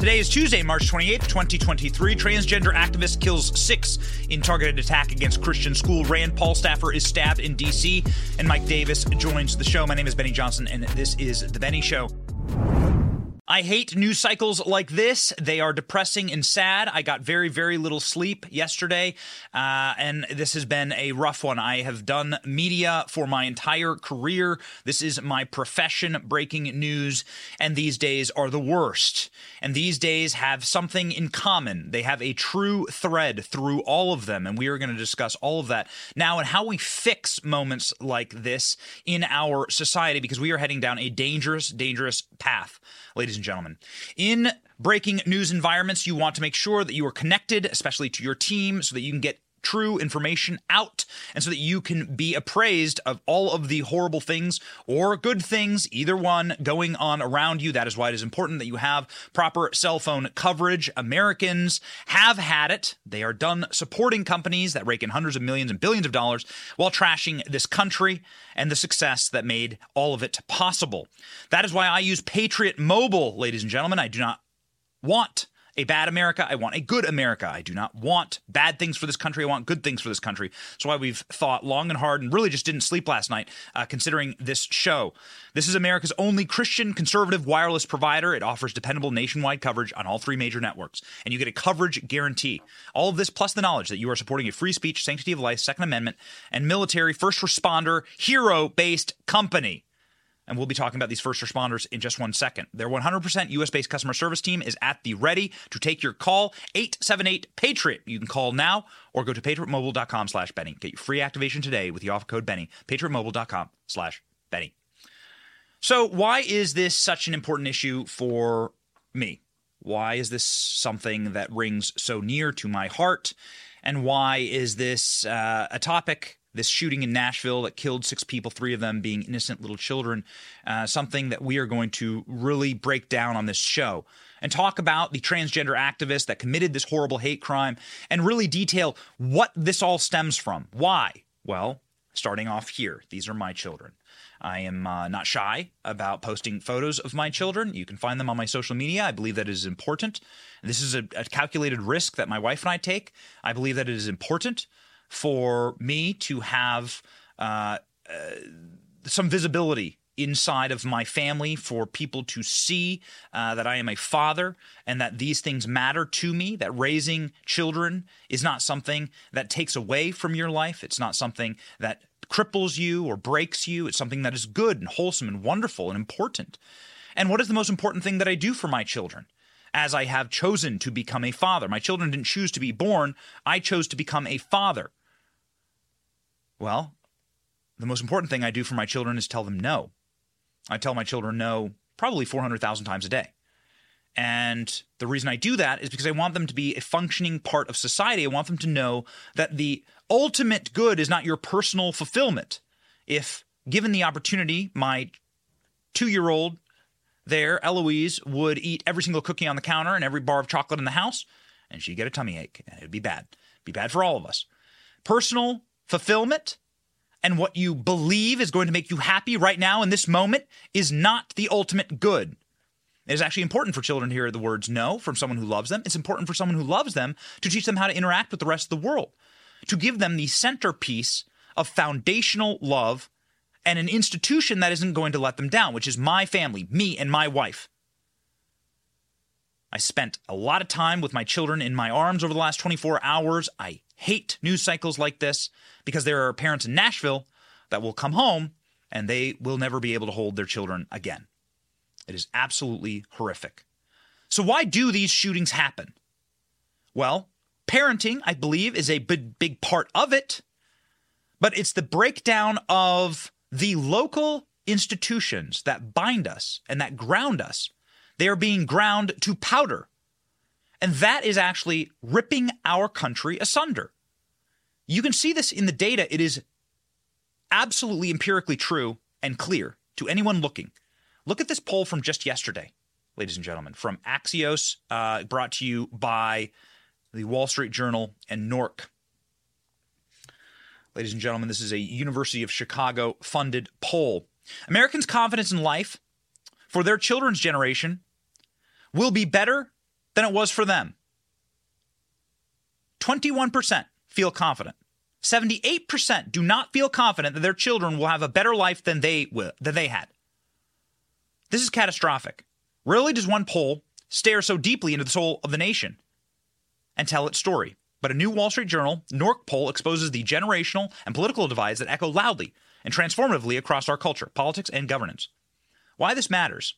Today is Tuesday, March 28th, 2023. Transgender activist kills six in targeted attack against Christian school. Rand Paul staffer is stabbed in D.C. And Mike Davis joins the show. My name is Benny Johnson, and this is The Benny Show. I hate news cycles like this. They are depressing and sad. I got very, very little sleep yesterday, uh, and this has been a rough one. I have done media for my entire career. This is my profession, breaking news, and these days are the worst. And these days have something in common. They have a true thread through all of them, and we are going to discuss all of that now and how we fix moments like this in our society because we are heading down a dangerous, dangerous path ladies and gentlemen. In breaking news environments, you want to make sure that you are connected, especially to your team, so that you can get true information out and so that you can be appraised of all of the horrible things or good things, either one going on around you. That is why it is important that you have proper cell phone coverage. Americans have had it. They are done supporting companies that rake in hundreds of millions and billions of dollars while trashing this country and the success that made all of it possible. That is why I use Patriot Mobile, ladies and gentlemen. I do not want a bad America. I want a good America. I do not want bad things for this country. I want good things for this country. That's why we've thought long and hard and really just didn't sleep last night uh, considering this show. This is America's only Christian conservative wireless provider. It offers dependable nationwide coverage on all three major networks, and you get a coverage guarantee. All of this plus the knowledge that you are supporting a free speech, sanctity of life, Second Amendment, and military first responder hero based company and we'll be talking about these first responders in just one second. Their 100% US based customer service team is at the ready to take your call. 878 Patriot. You can call now or go to patriotmobile.com slash Benny. Get your free activation today with the offer code Benny. Patriotmobile.com slash Benny. So, why is this such an important issue for me? Why is this something that rings so near to my heart? And why is this uh, a topic this shooting in Nashville that killed six people, three of them being innocent little children, uh, something that we are going to really break down on this show and talk about the transgender activist that committed this horrible hate crime and really detail what this all stems from. Why? Well, starting off here, these are my children. I am uh, not shy about posting photos of my children. You can find them on my social media. I believe that is important. This is a, a calculated risk that my wife and I take. I believe that it is important for me to have uh, uh, some visibility inside of my family for people to see uh, that I am a father and that these things matter to me, that raising children is not something that takes away from your life. It's not something that cripples you or breaks you. It's something that is good and wholesome and wonderful and important. And what is the most important thing that I do for my children? As I have chosen to become a father. My children didn't choose to be born, I chose to become a father. Well, the most important thing I do for my children is tell them no. I tell my children no probably 400,000 times a day. And the reason I do that is because I want them to be a functioning part of society. I want them to know that the ultimate good is not your personal fulfillment. If given the opportunity, my two year old there, Eloise, would eat every single cookie on the counter and every bar of chocolate in the house, and she'd get a tummy ache. And it'd be bad. Be bad for all of us. Personal fulfillment and what you believe is going to make you happy right now in this moment is not the ultimate good. It is actually important for children to hear the words no from someone who loves them. It's important for someone who loves them to teach them how to interact with the rest of the world, to give them the centerpiece of foundational love and an institution that isn't going to let them down, which is my family, me and my wife. I spent a lot of time with my children in my arms over the last 24 hours. I hate news cycles like this because there are parents in Nashville that will come home and they will never be able to hold their children again. It is absolutely horrific. So, why do these shootings happen? Well, parenting, I believe, is a big, big part of it, but it's the breakdown of the local institutions that bind us and that ground us. They are being ground to powder and that is actually ripping our country asunder. You can see this in the data. It is absolutely empirically true and clear to anyone looking. Look at this poll from just yesterday, ladies and gentlemen, from Axios, uh, brought to you by the Wall Street Journal and NORC. Ladies and gentlemen, this is a University of Chicago funded poll. Americans' confidence in life for their children's generation will be better than it was for them. 21% feel confident. 78% do not feel confident that their children will have a better life than they will, than they had. This is catastrophic. Rarely does one poll stare so deeply into the soul of the nation and tell its story. But a new Wall Street Journal NORC poll exposes the generational and political divides that echo loudly and transformatively across our culture, politics, and governance. Why this matters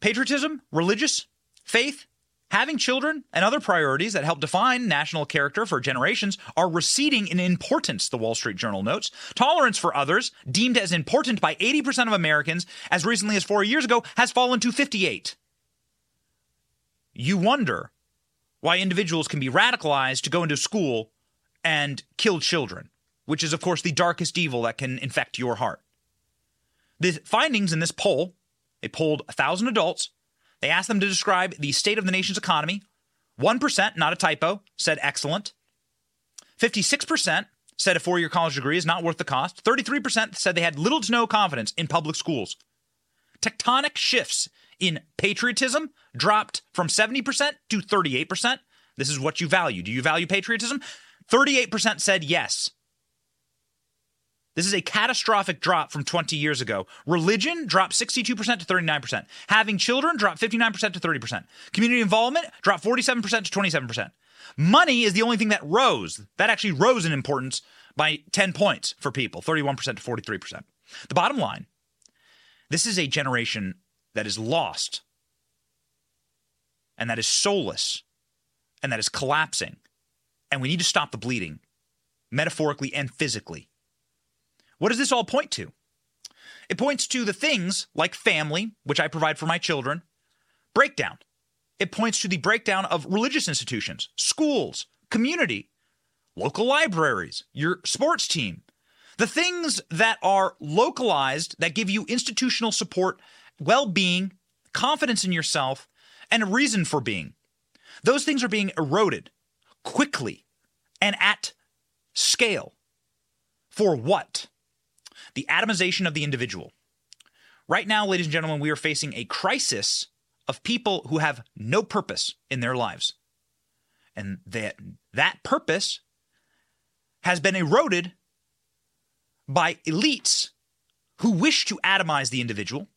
patriotism, religious, faith, having children, and other priorities that help define national character for generations are receding in importance, the Wall Street Journal notes. Tolerance for others, deemed as important by 80% of Americans as recently as four years ago, has fallen to 58. You wonder why individuals can be radicalized to go into school and kill children, which is, of course, the darkest evil that can infect your heart. The findings in this poll, they polled 1,000 adults. They asked them to describe the state of the nation's economy. 1%, not a typo, said excellent. 56% said a four year college degree is not worth the cost. 33% said they had little to no confidence in public schools. Tectonic shifts in patriotism dropped from 70% to 38%. This is what you value. Do you value patriotism? 38% said yes. This is a catastrophic drop from 20 years ago. Religion dropped 62% to 39%. Having children dropped 59% to 30%. Community involvement dropped 47% to 27%. Money is the only thing that rose. That actually rose in importance by 10 points for people, 31% to 43%. The bottom line this is a generation that is lost and that is soulless and that is collapsing. And we need to stop the bleeding, metaphorically and physically. What does this all point to? It points to the things like family, which I provide for my children, breakdown. It points to the breakdown of religious institutions, schools, community, local libraries, your sports team. The things that are localized that give you institutional support well being, confidence in yourself, and a reason for being. Those things are being eroded quickly and at scale. For what? The atomization of the individual. Right now, ladies and gentlemen, we are facing a crisis of people who have no purpose in their lives. And that, that purpose has been eroded by elites who wish to atomize the individual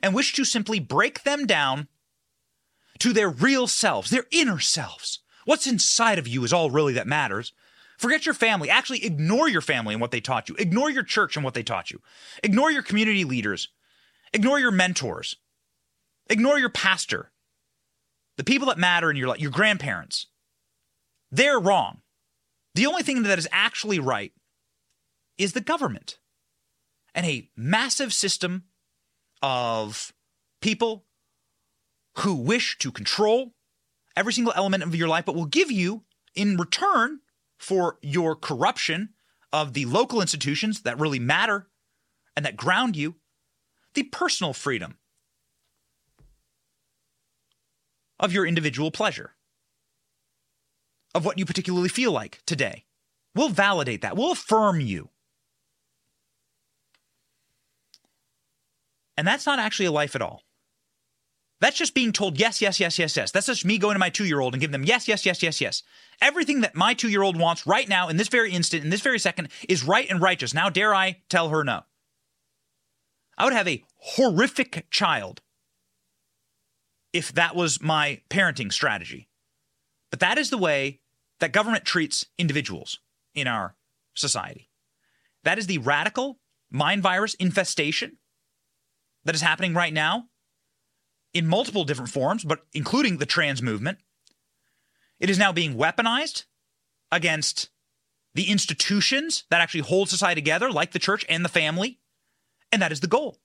and wish to simply break them down to their real selves, their inner selves. What's inside of you is all really that matters. Forget your family. Actually, ignore your family and what they taught you. Ignore your church and what they taught you. Ignore your community leaders. Ignore your mentors. Ignore your pastor. The people that matter in your life, your grandparents. They're wrong. The only thing that is actually right is the government and a massive system of people who wish to control every single element of your life, but will give you in return for your corruption of the local institutions that really matter and that ground you the personal freedom of your individual pleasure, of what you particularly feel like today. We'll validate that, we'll affirm you. And that's not actually a life at all. That's just being told yes, yes, yes, yes, yes. That's just me going to my two year old and giving them yes, yes, yes, yes, yes. Everything that my two year old wants right now, in this very instant, in this very second, is right and righteous. Now, dare I tell her no? I would have a horrific child if that was my parenting strategy. But that is the way that government treats individuals in our society. That is the radical mind virus infestation that is happening right now in multiple different forms, but including the trans movement. It is now being weaponized against the institutions that actually hold society together, like the church and the family. And that is the goal.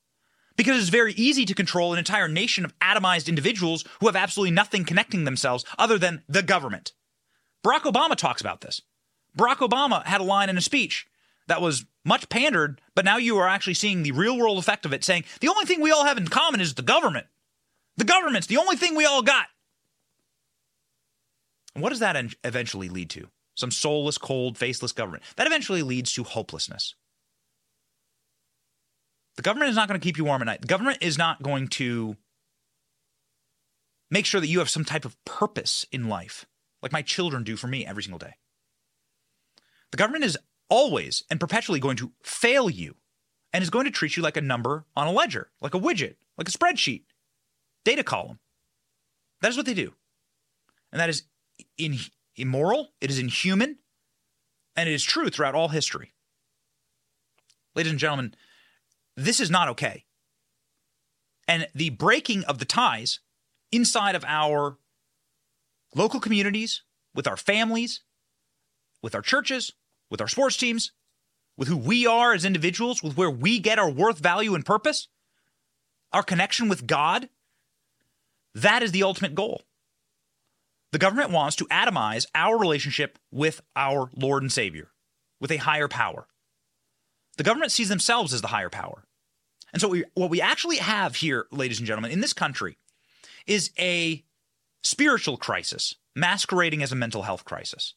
Because it's very easy to control an entire nation of atomized individuals who have absolutely nothing connecting themselves other than the government. Barack Obama talks about this. Barack Obama had a line in a speech that was much pandered, but now you are actually seeing the real world effect of it, saying the only thing we all have in common is the government. The government's the only thing we all got. And what does that eventually lead to? Some soulless, cold, faceless government. That eventually leads to hopelessness. The government is not going to keep you warm at night. The government is not going to make sure that you have some type of purpose in life, like my children do for me every single day. The government is always and perpetually going to fail you and is going to treat you like a number on a ledger, like a widget, like a spreadsheet, data column. That is what they do. And that is in, immoral, it is inhuman, and it is true throughout all history. Ladies and gentlemen, this is not okay. And the breaking of the ties inside of our local communities, with our families, with our churches, with our sports teams, with who we are as individuals, with where we get our worth, value, and purpose, our connection with God, that is the ultimate goal. The government wants to atomize our relationship with our Lord and Savior, with a higher power. The government sees themselves as the higher power. And so, we, what we actually have here, ladies and gentlemen, in this country is a spiritual crisis masquerading as a mental health crisis.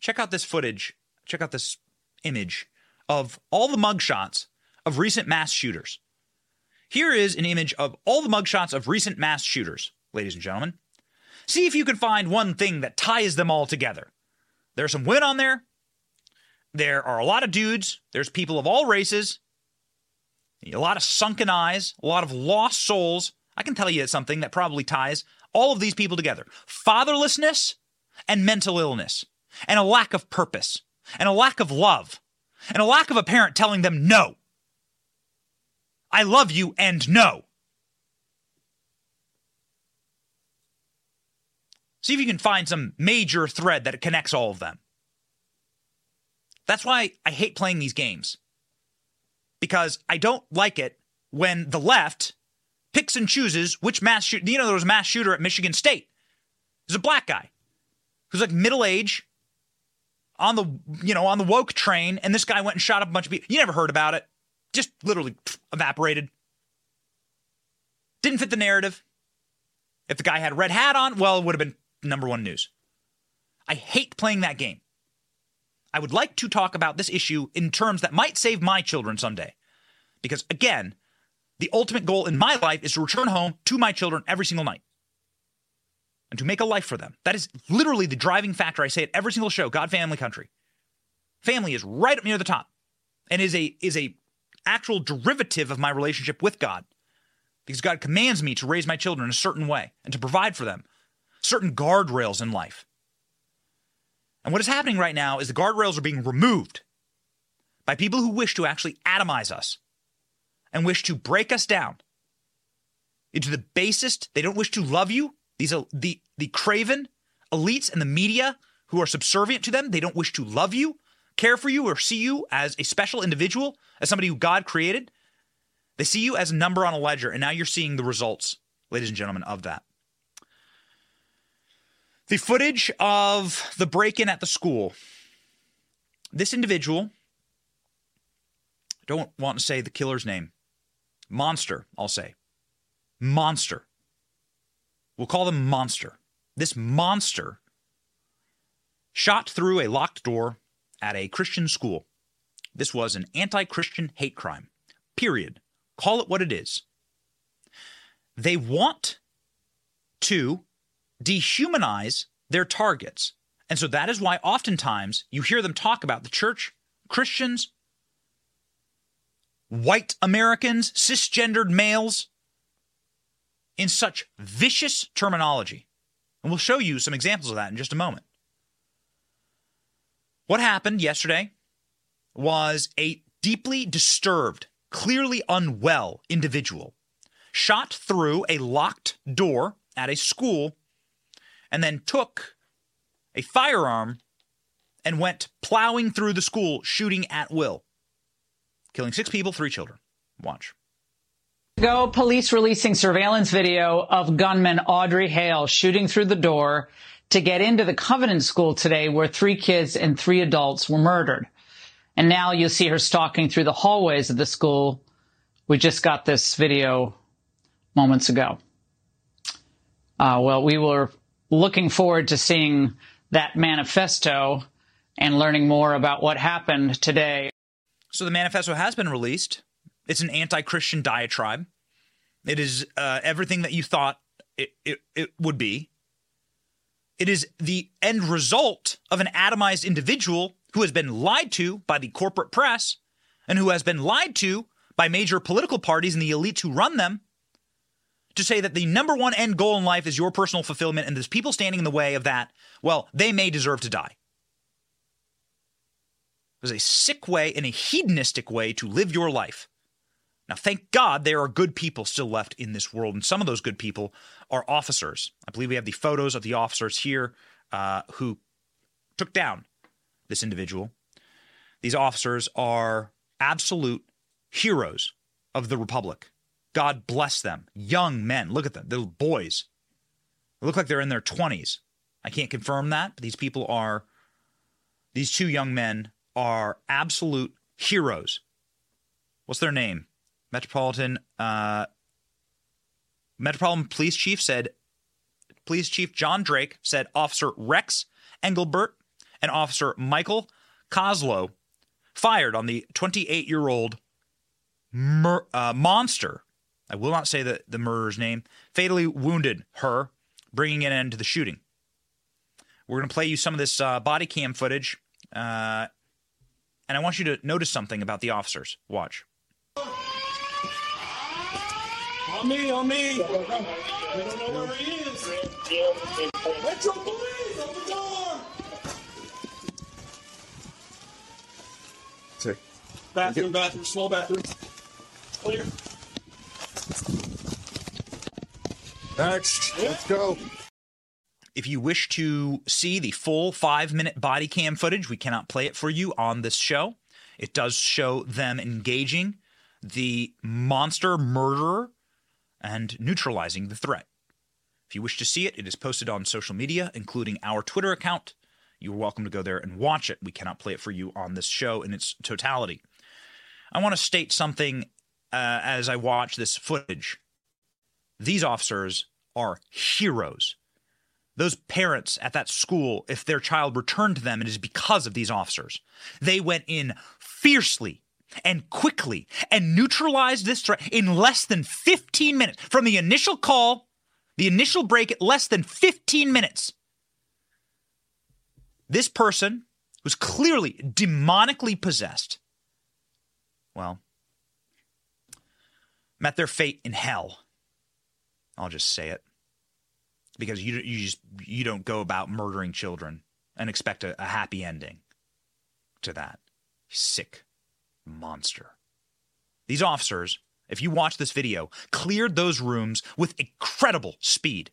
Check out this footage, check out this image of all the mugshots of recent mass shooters. Here is an image of all the mugshots of recent mass shooters, ladies and gentlemen. See if you can find one thing that ties them all together. There are some women on there. There are a lot of dudes. There's people of all races. A lot of sunken eyes, a lot of lost souls. I can tell you something that probably ties all of these people together fatherlessness and mental illness, and a lack of purpose, and a lack of love, and a lack of a parent telling them no. I love you and no. See if you can find some major thread that connects all of them. That's why I hate playing these games. Because I don't like it when the left picks and chooses which mass shooter. You know, there was a mass shooter at Michigan State. There's a black guy who's like middle age on the you know on the woke train, and this guy went and shot up a bunch of people. You never heard about it. Just literally evaporated. Didn't fit the narrative. If the guy had a red hat on, well, it would have been number one news. I hate playing that game. I would like to talk about this issue in terms that might save my children someday. Because again, the ultimate goal in my life is to return home to my children every single night and to make a life for them. That is literally the driving factor. I say it every single show God, family, country. Family is right up near the top and is a is a actual derivative of my relationship with God. Because God commands me to raise my children a certain way and to provide for them certain guardrails in life. And what is happening right now is the guardrails are being removed by people who wish to actually atomize us and wish to break us down into the basest. They don't wish to love you. These are the the craven elites and the media who are subservient to them. They don't wish to love you, care for you, or see you as a special individual, as somebody who God created. They see you as a number on a ledger, and now you're seeing the results, ladies and gentlemen, of that. The footage of the break in at the school. This individual, don't want to say the killer's name, monster, I'll say. Monster. We'll call them monster. This monster shot through a locked door at a Christian school. This was an anti Christian hate crime. Period. Call it what it is. They want to dehumanize their targets. And so that is why oftentimes you hear them talk about the church, Christians, white Americans, cisgendered males in such vicious terminology. And we'll show you some examples of that in just a moment. What happened yesterday was a deeply disturbed, clearly unwell individual shot through a locked door at a school and then took a firearm and went plowing through the school, shooting at will, killing six people, three children. Watch. Go police releasing surveillance video of gunman Audrey Hale shooting through the door to get into the Covenant School today where three kids and three adults were murdered. And now you'll see her stalking through the hallways of the school. We just got this video moments ago. Uh, well, we were looking forward to seeing that manifesto and learning more about what happened today. So the manifesto has been released. It's an anti Christian diatribe. It is uh, everything that you thought it, it, it would be. It is the end result of an atomized individual who has been lied to by the corporate press and who has been lied to by major political parties and the elites who run them to say that the number one end goal in life is your personal fulfillment and there's people standing in the way of that, well, they may deserve to die. It was a sick way and a hedonistic way to live your life. Now, thank God there are good people still left in this world, and some of those good people are officers. I believe we have the photos of the officers here uh, who took down this individual. These officers are absolute heroes of the Republic. God bless them. Young men. Look at them. They're boys. They look like they're in their 20s. I can't confirm that, but these people are, these two young men are absolute heroes. What's their name? Metropolitan uh, Metropolitan Police Chief said Police Chief John Drake said Officer Rex Engelbert and Officer Michael Collazo fired on the 28 year old mur- uh, monster. I will not say the, the murderer's name. Fatally wounded her, bringing an end to the shooting. We're going to play you some of this uh, body cam footage, uh, and I want you to notice something about the officers. Watch. On me, on me. We don't know where he is. Metro Police, open the door. Say, Bathroom, bathroom, small bathroom. Clear. next, let's go. If you wish to see the full five minute body cam footage, we cannot play it for you on this show. It does show them engaging the monster murderer and neutralizing the threat. If you wish to see it, it is posted on social media, including our Twitter account. You are welcome to go there and watch it. We cannot play it for you on this show in its totality. I want to state something uh, as I watch this footage. These officers are heroes. Those parents at that school, if their child returned to them, it is because of these officers. They went in fiercely and quickly and neutralized this threat in less than 15 minutes. From the initial call, the initial break, at less than 15 minutes. This person was clearly demonically possessed. Well, met their fate in hell. I'll just say it because you you just you don't go about murdering children and expect a, a happy ending to that. Sick monster. These officers, if you watch this video, cleared those rooms with incredible speed.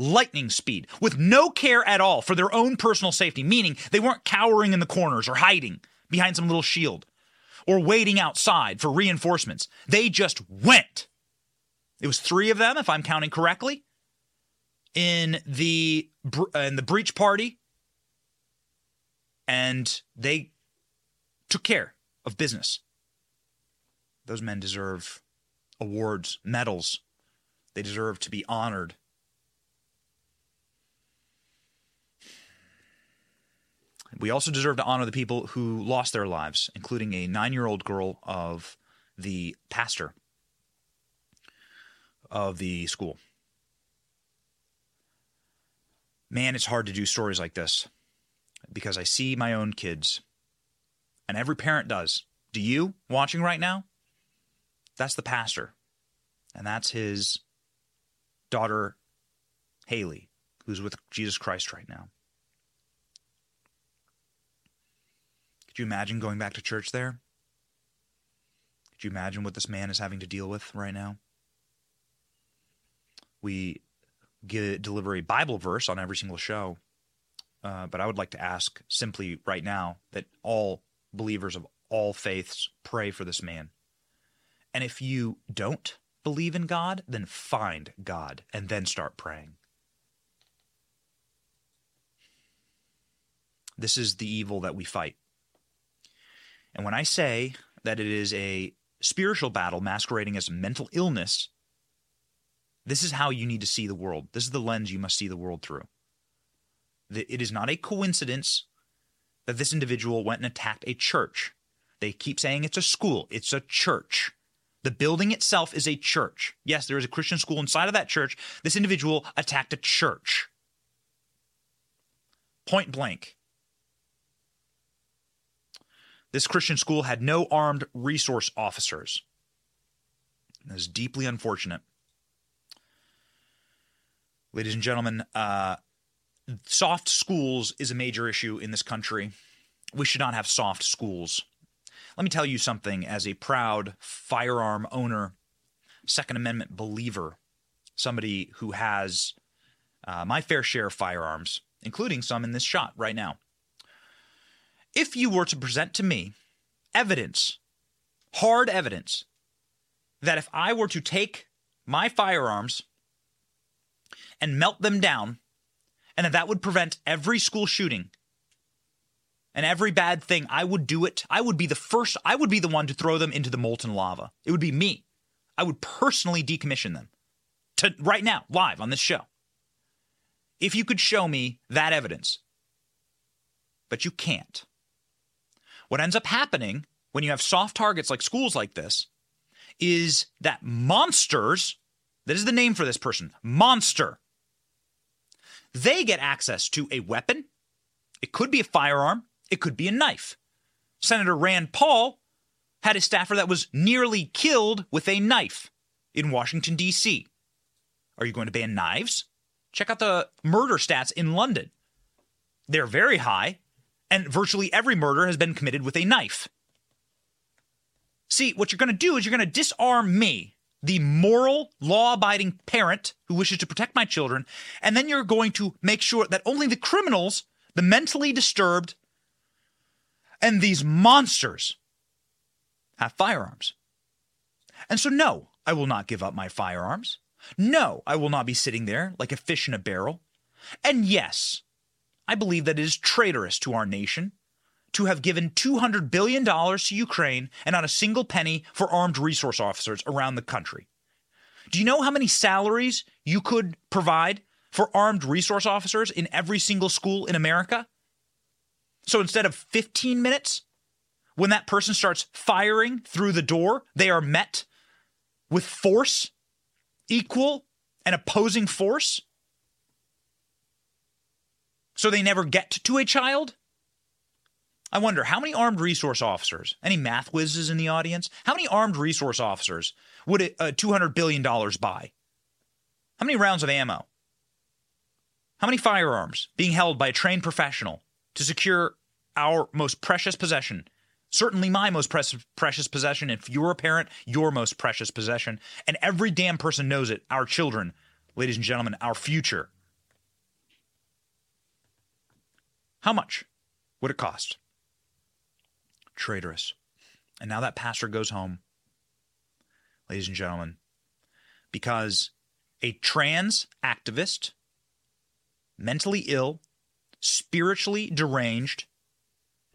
Lightning speed, with no care at all for their own personal safety, meaning they weren't cowering in the corners or hiding behind some little shield or waiting outside for reinforcements. They just went. It was three of them, if I'm counting correctly, in the in the breach party, and they took care of business. Those men deserve awards, medals. They deserve to be honored. We also deserve to honor the people who lost their lives, including a nine year old girl of the pastor of the school. Man, it's hard to do stories like this because I see my own kids, and every parent does. Do you watching right now? That's the pastor, and that's his daughter, Hallie, who's with Jesus Christ right now. Could you imagine going back to church there? Could you imagine what this man is having to deal with right now? We deliver a Bible verse on every single show, uh, but I would like to ask simply right now that all believers of all faiths pray for this man. And if you don't believe in God, then find God and then start praying. This is the evil that we fight. And when I say that it is a spiritual battle masquerading as mental illness, this is how you need to see the world. This is the lens you must see the world through. It is not a coincidence that this individual went and attacked a church. They keep saying it's a school, it's a church. The building itself is a church. Yes, there is a Christian school inside of that church. This individual attacked a church. Point blank. This Christian school had no armed resource officers. This is deeply unfortunate. Ladies and gentlemen, uh, soft schools is a major issue in this country. We should not have soft schools. Let me tell you something as a proud firearm owner, Second Amendment believer, somebody who has uh, my fair share of firearms, including some in this shot right now. If you were to present to me evidence, hard evidence, that if I were to take my firearms and melt them down, and that that would prevent every school shooting and every bad thing, I would do it. I would be the first, I would be the one to throw them into the molten lava. It would be me. I would personally decommission them to right now, live on this show. If you could show me that evidence, but you can't. What ends up happening when you have soft targets like schools like this is that monsters, that is the name for this person, monster, they get access to a weapon. It could be a firearm, it could be a knife. Senator Rand Paul had a staffer that was nearly killed with a knife in Washington, D.C. Are you going to ban knives? Check out the murder stats in London. They're very high, and virtually every murder has been committed with a knife. See, what you're going to do is you're going to disarm me, the moral, law abiding parent who wishes to protect my children, and then you're going to make sure that only the criminals, the mentally disturbed, and these monsters have firearms. And so, no, I will not give up my firearms. No, I will not be sitting there like a fish in a barrel. And yes, I believe that it is traitorous to our nation to have given $200 billion to Ukraine and not a single penny for armed resource officers around the country. Do you know how many salaries you could provide for armed resource officers in every single school in America? So instead of 15 minutes, when that person starts firing through the door, they are met with force equal and opposing force. So they never get to a child. I wonder how many armed resource officers, any math whizzes in the audience, how many armed resource officers would a uh, $200 billion buy? How many rounds of ammo? How many firearms being held by a trained professional to secure our most precious possession? Certainly my most pre- precious possession. If you're a parent, your most precious possession. And every damn person knows it. Our children, ladies and gentlemen, our future. How much would it cost? Traitorous. And now that pastor goes home, ladies and gentlemen, because a trans activist, mentally ill, spiritually deranged,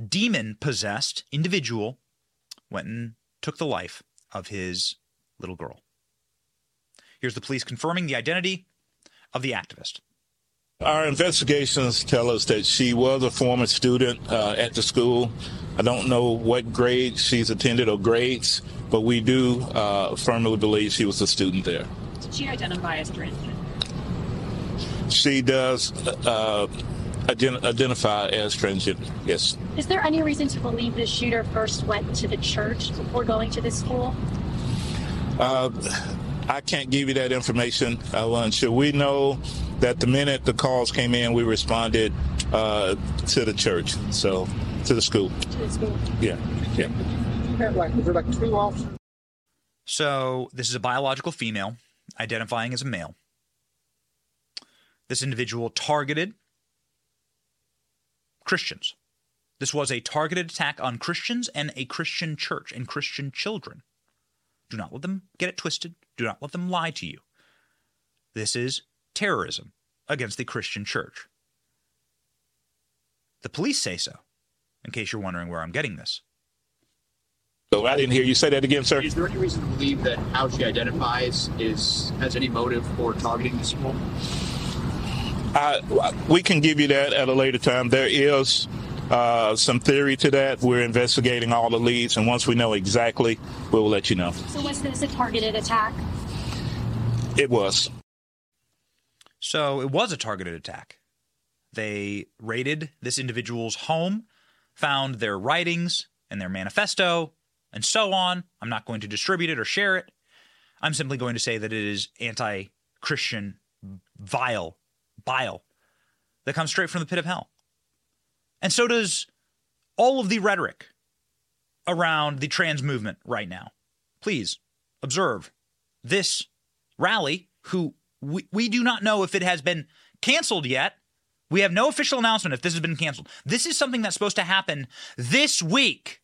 demon possessed individual went and took the life of his little girl. Here's the police confirming the identity of the activist. Our investigations tell us that she was a former student uh, at the school. I don't know what grade she's attended or grades, but we do uh, firmly believe she was a student there. Did she identify as transgender? She does uh, ident- identify as transgender, yes. Is there any reason to believe the shooter first went to the church before going to the school? Uh, I can't give you that information, uh, Should We know that the minute the calls came in, we responded uh, to the church, so to the school. To the school. Yeah, yeah. Is there like two officers? So this is a biological female identifying as a male. This individual targeted Christians. This was a targeted attack on Christians and a Christian church and Christian children. Do not let them get it twisted. Do not let them lie to you. This is terrorism against the Christian church. The police say so, in case you're wondering where I'm getting this. So I didn't hear you say that again, sir. Is there any reason to believe that how she identifies is has any motive for targeting this woman? Uh, we can give you that at a later time. There is uh, some theory to that. We're investigating all the leads, and once we know exactly, we will let you know. So was this a targeted attack? It was. So it was a targeted attack. They raided this individual's home, found their writings and their manifesto, and so on. I'm not going to distribute it or share it. I'm simply going to say that it is anti Christian, vile, bile that comes straight from the pit of hell. And so does all of the rhetoric around the trans movement right now. Please observe this rally, who we, we do not know if it has been canceled yet. We have no official announcement if this has been canceled. This is something that's supposed to happen this week.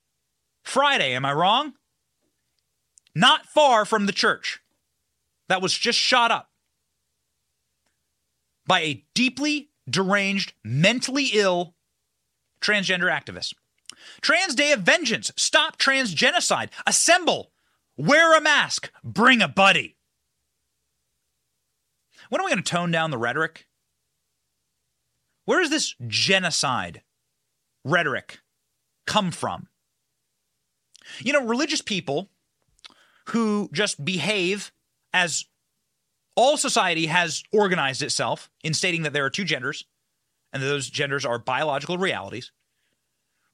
Friday, am I wrong? Not far from the church that was just shot up by a deeply deranged, mentally ill transgender activist. Trans Day of Vengeance. Stop trans genocide. Assemble. Wear a mask. Bring a buddy. When are we going to tone down the rhetoric? Where does this genocide rhetoric come from? You know, religious people who just behave as all society has organized itself in stating that there are two genders and those genders are biological realities.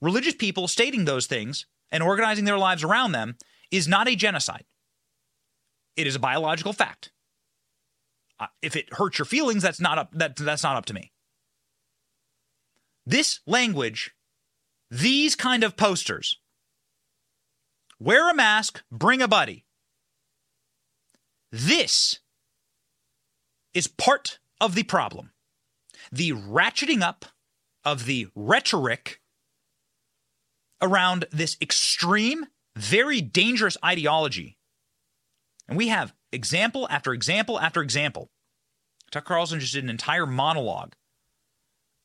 Religious people stating those things and organizing their lives around them is not a genocide. It is a biological fact. Uh, if it hurts your feelings, that's not up that, that's not up to me. This language, these kind of posters, wear a mask, bring a buddy. This is part of the problem. The ratcheting up of the rhetoric around this extreme, very dangerous ideology. And we have example after example after example. Tucker Carlson just did an entire monologue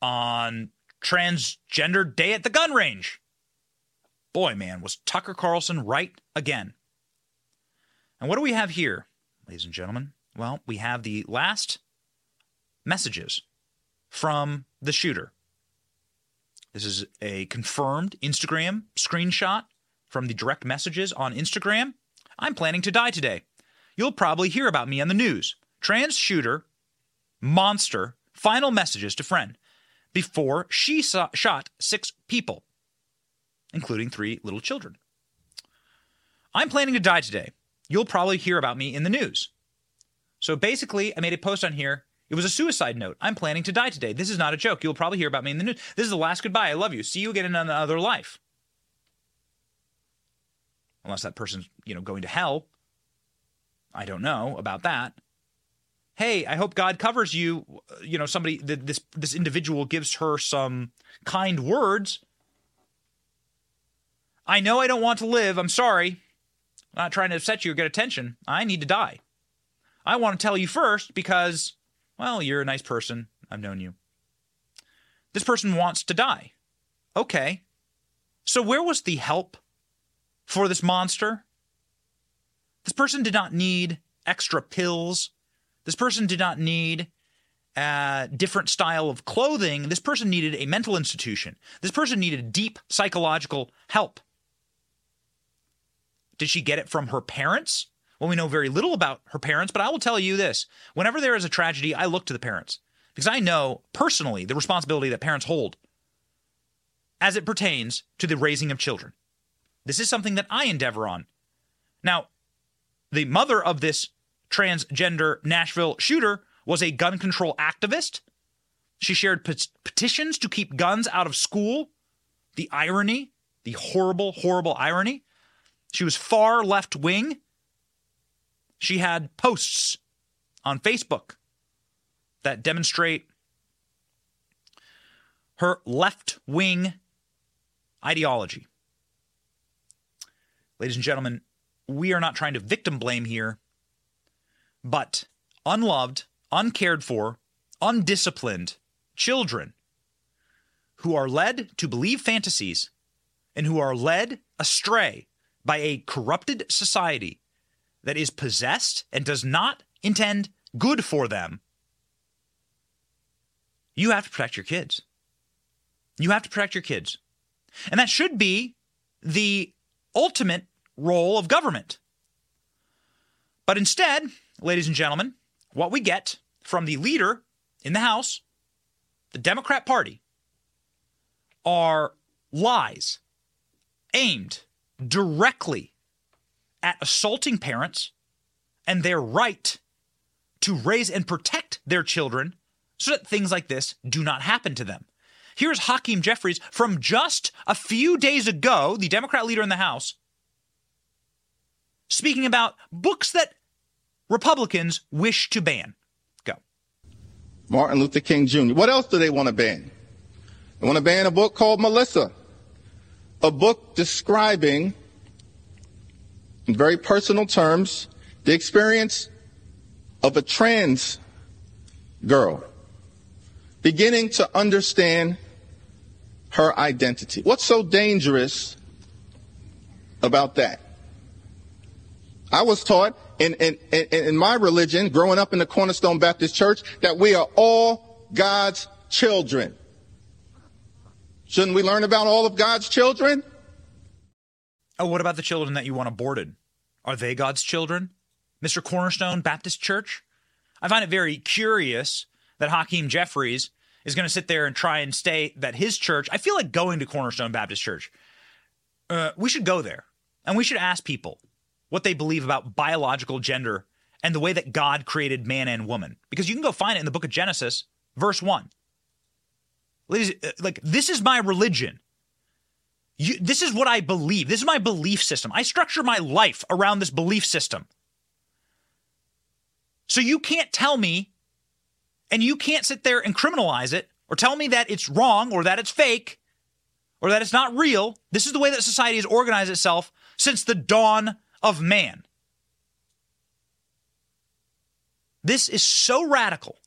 on transgender day at the gun range. Boy, man, was Tucker Carlson right again. And what do we have here, ladies and gentlemen? Well, we have the last messages from the shooter. This is a confirmed Instagram screenshot from the direct messages on Instagram. I'm planning to die today. You'll probably hear about me on the news. Trans shooter, monster, final messages to friend before she saw, shot six people, including three little children. I'm planning to die today. You'll probably hear about me in the news. So basically, I made a post on here. It was a suicide note. I'm planning to die today. This is not a joke. You'll probably hear about me in the news. This is the last goodbye. I love you. See you again in another life. Unless that person's, you know, going to hell. I don't know about that. Hey, I hope God covers you. You know, somebody this this individual gives her some kind words. I know I don't want to live. I'm sorry. I'm not trying to upset you or get attention. I need to die. I want to tell you first because, well, you're a nice person. I've known you. This person wants to die. Okay. So, where was the help for this monster? This person did not need extra pills. This person did not need a different style of clothing. This person needed a mental institution. This person needed deep psychological help. Did she get it from her parents? Well, we know very little about her parents, but I will tell you this. Whenever there is a tragedy, I look to the parents because I know personally the responsibility that parents hold as it pertains to the raising of children. This is something that I endeavor on. Now, the mother of this transgender Nashville shooter was a gun control activist. She shared pet- petitions to keep guns out of school. The irony, the horrible, horrible irony. She was far left wing. She had posts on Facebook that demonstrate her left wing ideology. Ladies and gentlemen, we are not trying to victim blame here, but unloved, uncared for, undisciplined children who are led to believe fantasies and who are led astray by a corrupted society that is possessed and does not intend good for them, you have to protect your kids. You have to protect your kids. And that should be the ultimate role of government. But instead, ladies and gentlemen, what we get from the leader in the House, the Democrat Party, are lies aimed directly at assaulting parents and their right to raise and protect their children so that things like this do not happen to them. Here's Hakeem Jeffries from just a few days ago, the Democrat leader in the House, speaking about books that Republicans wish to ban. Go. Martin Luther King Jr. What else do they want to ban? They want to ban a book called Melissa, a book describing, in very personal terms, the experience of a trans girl beginning to understand her identity. What's so dangerous about that? I was taught in, in, in, my religion, growing up in the Cornerstone Baptist Church, that we are all God's children. Shouldn't we learn about all of God's children? Oh, what about the children that you want aborted? Are they God's children? Mr. Cornerstone Baptist Church? I find it very curious that Hakeem Jeffries is going to sit there and try and state that his church, I feel like going to Cornerstone Baptist Church. Uh, we should go there and we should ask people what they believe about biological gender and the way that God created man and woman. Because you can go find it in the book of Genesis, verse 1. Ladies, uh, like, this is my religion. You, this is what I believe. This is my belief system. I structure my life around this belief system. So you can't tell me and you can't sit there and criminalize it or tell me that it's wrong or that it's fake or that it's not real. This is the way that society has organized itself since the dawn of man. This is so radical.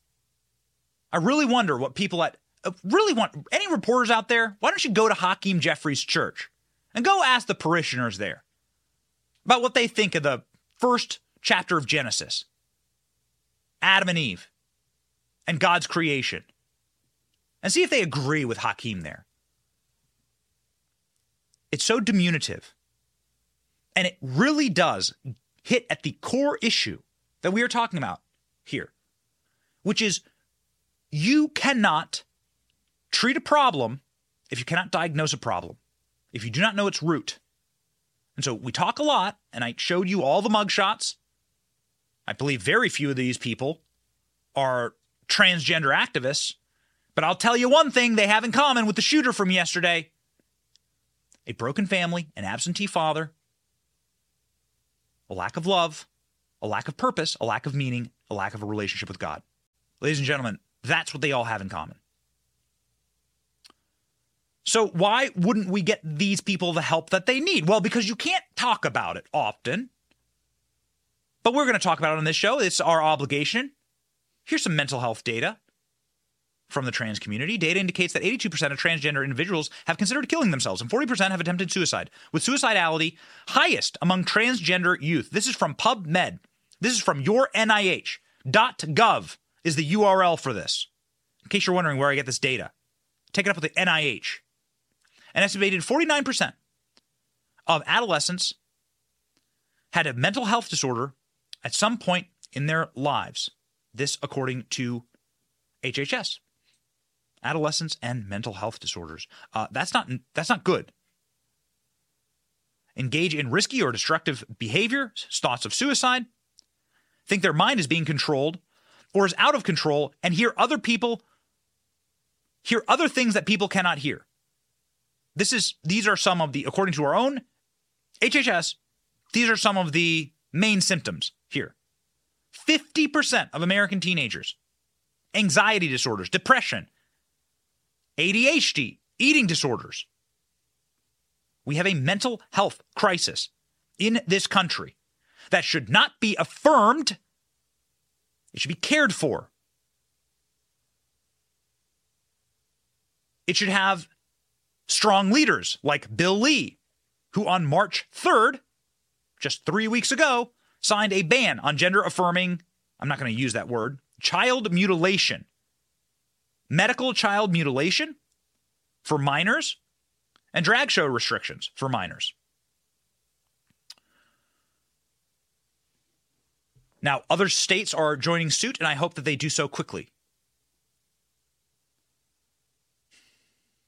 I really wonder what people at uh, really want any reporters out there, why don't you go to Hakeem Jeffries church and go ask the parishioners there about what they think of the first chapter of Genesis. Adam and Eve and God's creation. And see if they agree with Hakeem there. It's so diminutive. And it really does hit at the core issue that we are talking about here, which is you cannot treat a problem if you cannot diagnose a problem, if you do not know its root. And so we talk a lot, and I showed you all the mugshots. I believe very few of these people are transgender activists. But I'll tell you one thing they have in common with the shooter from yesterday a broken family, an absentee father, a lack of love, a lack of purpose, a lack of meaning, a lack of a relationship with God. Ladies and gentlemen, that's what they all have in common. So, why wouldn't we get these people the help that they need? Well, because you can't talk about it often. But we're going to talk about it on this show. It's our obligation. Here's some mental health data from the trans community. Data indicates that 82% of transgender individuals have considered killing themselves and 40% have attempted suicide, with suicidality highest among transgender youth. This is from PubMed. This is from your NIH. .gov is the URL for this. In case you're wondering where I get this data, take it up with the NIH. An estimated 49% of adolescents had a mental health disorder at some point in their lives. This, according to HHS, adolescents and mental health disorders. Uh, that's not that's not good. Engage in risky or destructive behavior, thoughts of suicide, think their mind is being controlled or is out of control, and hear other people hear other things that people cannot hear. This is these are some of the according to our own HHS, these are some of the main symptoms here. 50% of American teenagers, anxiety disorders, depression, ADHD, eating disorders. We have a mental health crisis in this country that should not be affirmed, it should be cared for. It should have strong leaders like Bill Lee, who on March 3rd, just three weeks ago, signed a ban on gender affirming, I'm not going to use that word, child mutilation. Medical child mutilation for minors and drag show restrictions for minors. Now, other states are joining suit, and I hope that they do so quickly.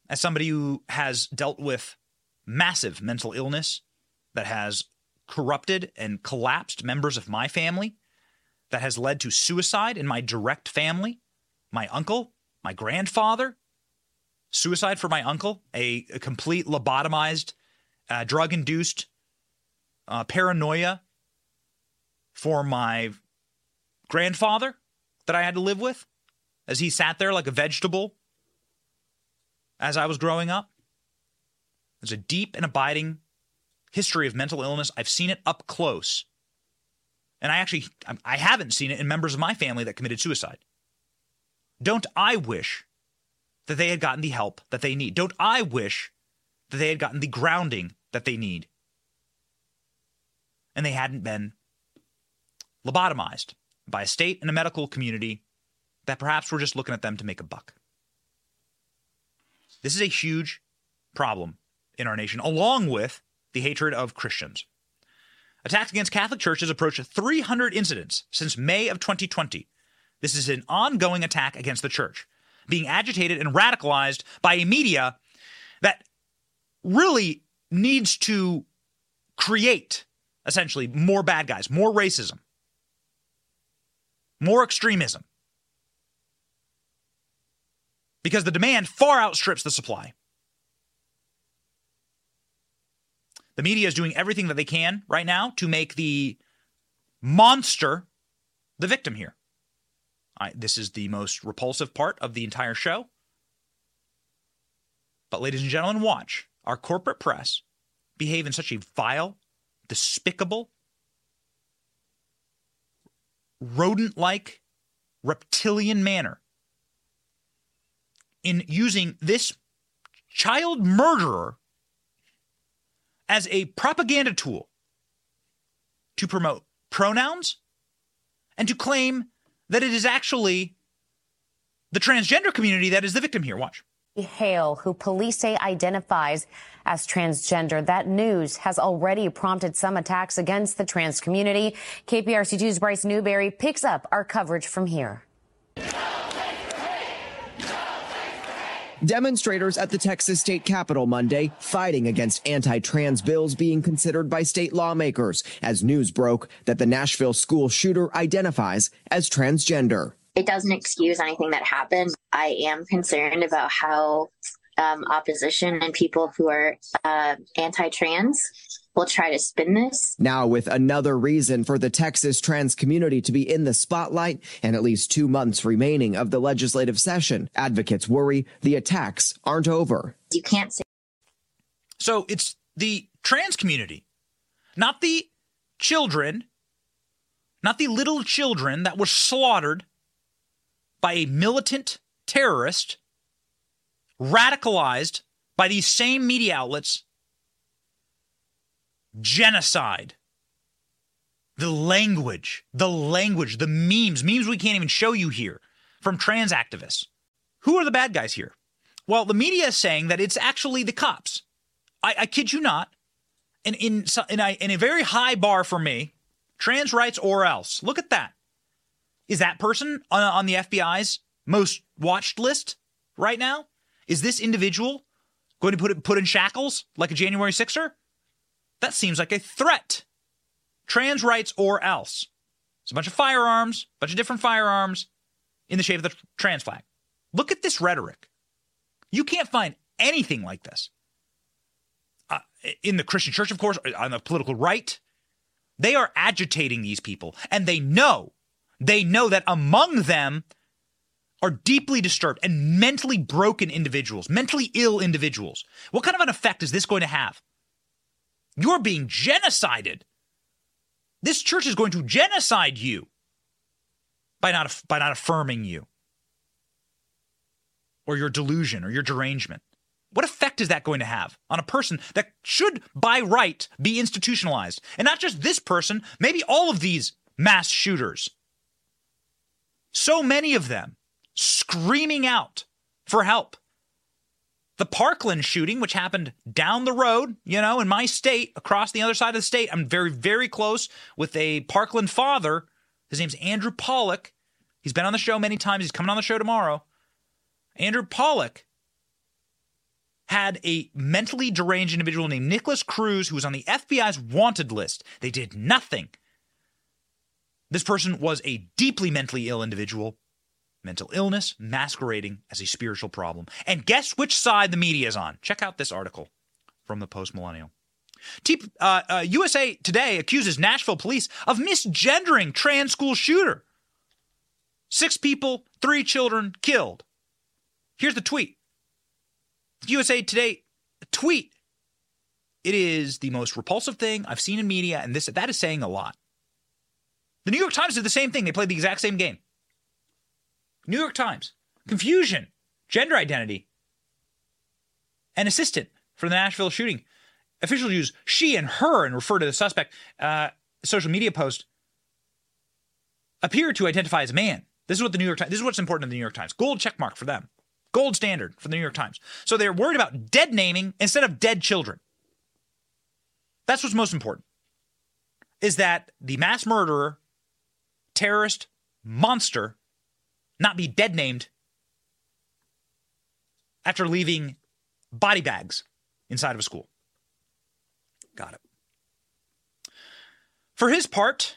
As somebody who has dealt with massive mental illness that has corrupted and collapsed members of my family, that has led to suicide in my direct family, my uncle, my grandfather, suicide for my uncle, a, a complete lobotomized, uh, drug induced uh, paranoia for my grandfather that I had to live with as he sat there like a vegetable as I was growing up. There's a deep and abiding history of mental illness. I've seen it up close. And I actually I haven't seen it in members of my family that committed suicide. Don't I wish that they had gotten the help that they need? Don't I wish that they had gotten the grounding that they need? And they hadn't been lobotomized by a state and a medical community that perhaps were just looking at them to make a buck. This is a huge problem in our nation, along with the hatred of Christians. Attacks against Catholic churches approach 300 incidents since May of 2020. This is an ongoing attack against the church, being agitated and radicalized by a media that really needs to create essentially more bad guys, more racism, more extremism. Because the demand far outstrips the supply. The media is doing everything that they can right now to make the monster the victim here. I, this is the most repulsive part of the entire show. But, ladies and gentlemen, watch our corporate press behave in such a vile, despicable, rodent like, reptilian manner in using this child murderer as a propaganda tool to promote pronouns and to claim that it is actually the transgender community that is the victim here. Watch. Hale, who police say identifies as transgender. That news has already prompted some attacks against the trans community. KPRC2's Bryce Newberry picks up our coverage from here. Demonstrators at the Texas state capitol Monday fighting against anti-trans bills being considered by state lawmakers as news broke that the Nashville school shooter identifies as transgender. It doesn't excuse anything that happened. I am concerned about how um, opposition and people who are uh, anti-trans will try to spin this. Now, with another reason for the Texas trans community to be in the spotlight and at least two months remaining of the legislative session, advocates worry the attacks aren't over. You can't say. So it's the trans community, not the children, not the little children that were slaughtered by a militant terrorist, radicalized by these same media outlets genocide. The language, the language, the memes, memes we can't even show you here from trans activists. Who are the bad guys here? Well, the media is saying that it's actually the cops. I, I kid you not. And in, in, a, in a very high bar for me, trans rights or else. Look at that. Is that person on, on the FBI's most watched list right now? Is this individual going to put it, put in shackles like a January 6er? That seems like a threat. Trans rights or else. It's a bunch of firearms, a bunch of different firearms in the shape of the trans flag. Look at this rhetoric. You can't find anything like this. Uh, in the Christian church, of course, on the political right, they are agitating these people, and they know, they know that among them are deeply disturbed and mentally broken individuals, mentally ill individuals. What kind of an effect is this going to have? You're being genocided. This church is going to genocide you by not, by not affirming you or your delusion or your derangement. What effect is that going to have on a person that should, by right, be institutionalized? And not just this person, maybe all of these mass shooters. So many of them screaming out for help, The Parkland shooting, which happened down the road, you know, in my state, across the other side of the state. I'm very, very close with a Parkland father. His name's Andrew Pollock. He's been on the show many times. He's coming on the show tomorrow. Andrew Pollock had a mentally deranged individual named Nikolas Cruz who was on the FBI's wanted list. They did nothing. This person was a deeply mentally ill individual, mental illness masquerading as a spiritual problem. And guess which side the media is on? Check out this article from the Post Millennial. T- uh, uh, USA Today accuses Nashville police of misgendering trans school shooter. Six people, three children killed. Here's the tweet. USA Today tweet. It is the most repulsive thing I've seen in media, and this that is saying a lot. The New York Times did the same thing. They played the exact same game. New York Times. Confusion, gender identity, an assistant for the Nashville shooting. Officials use she and her and refer to the suspect. Uh, social media post appear to identify as a man. This is what the New York Times. This is what's important in the New York Times. Gold check mark for them. Gold standard for the New York Times. So they're worried about dead naming instead of dead children. That's what's most important. Is that the mass murderer, terrorist, monster not be dead named after leaving body bags inside of a school. Got it. For his part,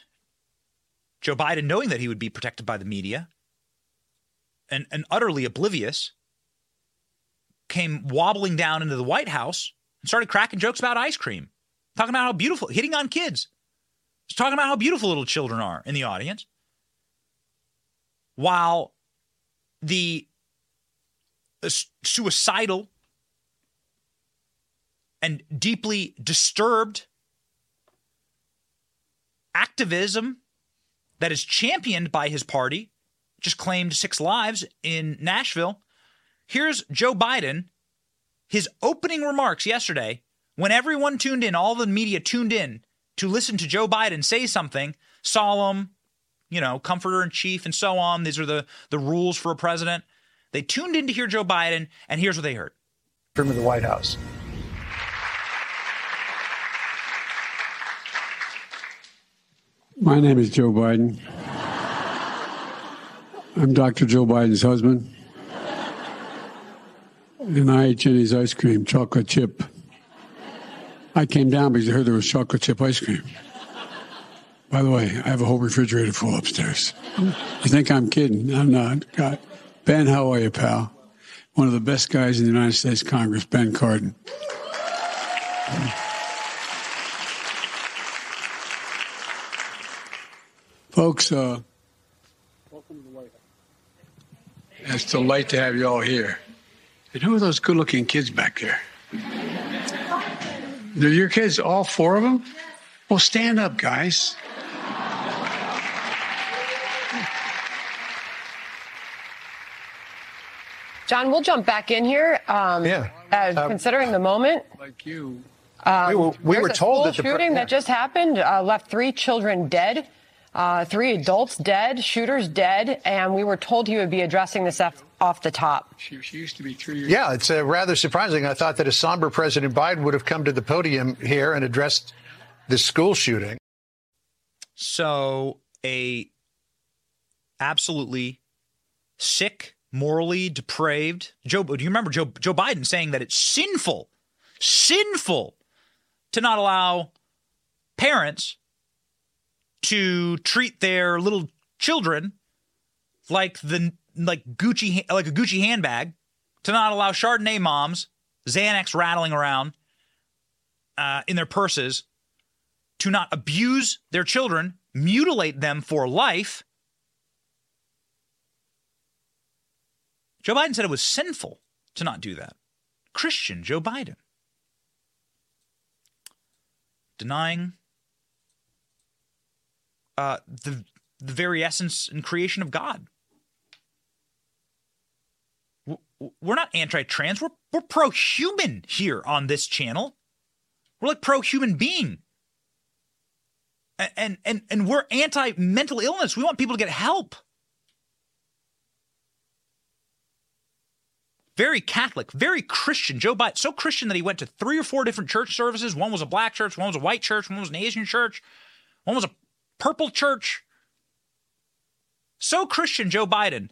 Joe Biden, knowing that he would be protected by the media and, and utterly oblivious, came wobbling down into the White House and started cracking jokes about ice cream, talking about how beautiful, hitting on kids. He's talking about how beautiful little children are in the audience. While the suicidal and deeply disturbed activism that is championed by his party just claimed six lives in Nashville. Here's Joe Biden, his opening remarks yesterday when everyone tuned in, all the media tuned in to listen to Joe Biden say something solemn, you know, comforter in chief and so on. These are the, the rules for a president. They tuned in to hear Joe Biden, and here's what they heard. From the White House. My name is Joe Biden. I'm Dr. Joe Biden's husband. And I ate Jenny's ice cream, chocolate chip. I came down because I heard there was chocolate chip ice cream. By the way, I have a whole refrigerator full upstairs. You think I'm kidding? I'm not. God. Ben, how are you, pal? One of the best guys in the United States Congress, Ben Cardin. Folks, uh, welcome to. It's a delight to have you all here. And who are those good looking kids back there? They're your kids, all four of them? Well, stand up, guys. John, we'll jump back in here. Um, yeah. Uh, considering the moment. Like you. Um, We were- we were a told that the shooting yeah. that just happened uh, left three children dead, uh, three adults dead, shooters dead, and we were told he would be addressing this off, off the top. She, she used to be three years Yeah, it's uh, rather surprising. I thought that a somber President Biden would have come to the podium here and addressed the school shooting. So a absolutely sick, morally depraved Joe. Do you remember Joe Joe Biden saying that it's sinful, sinful to not allow parents to treat their little children like the like Gucci like a Gucci handbag, to not allow Chardonnay moms Xanax rattling around uh, in their purses, to not abuse their children, mutilate them for life. Joe Biden said it was sinful to not do that. Christian Joe Biden. Denying uh, the, the very essence and creation of God. We're not anti trans, we're, we're pro human here on this channel. We're like pro human being. And, and, and we're anti mental illness. We want people to get help. Very Catholic, very Christian. Joe Biden, so Christian that he went to three or four different church services. One was a black church, one was a white church, one was an Asian church, one was a purple church. So Christian, Joe Biden.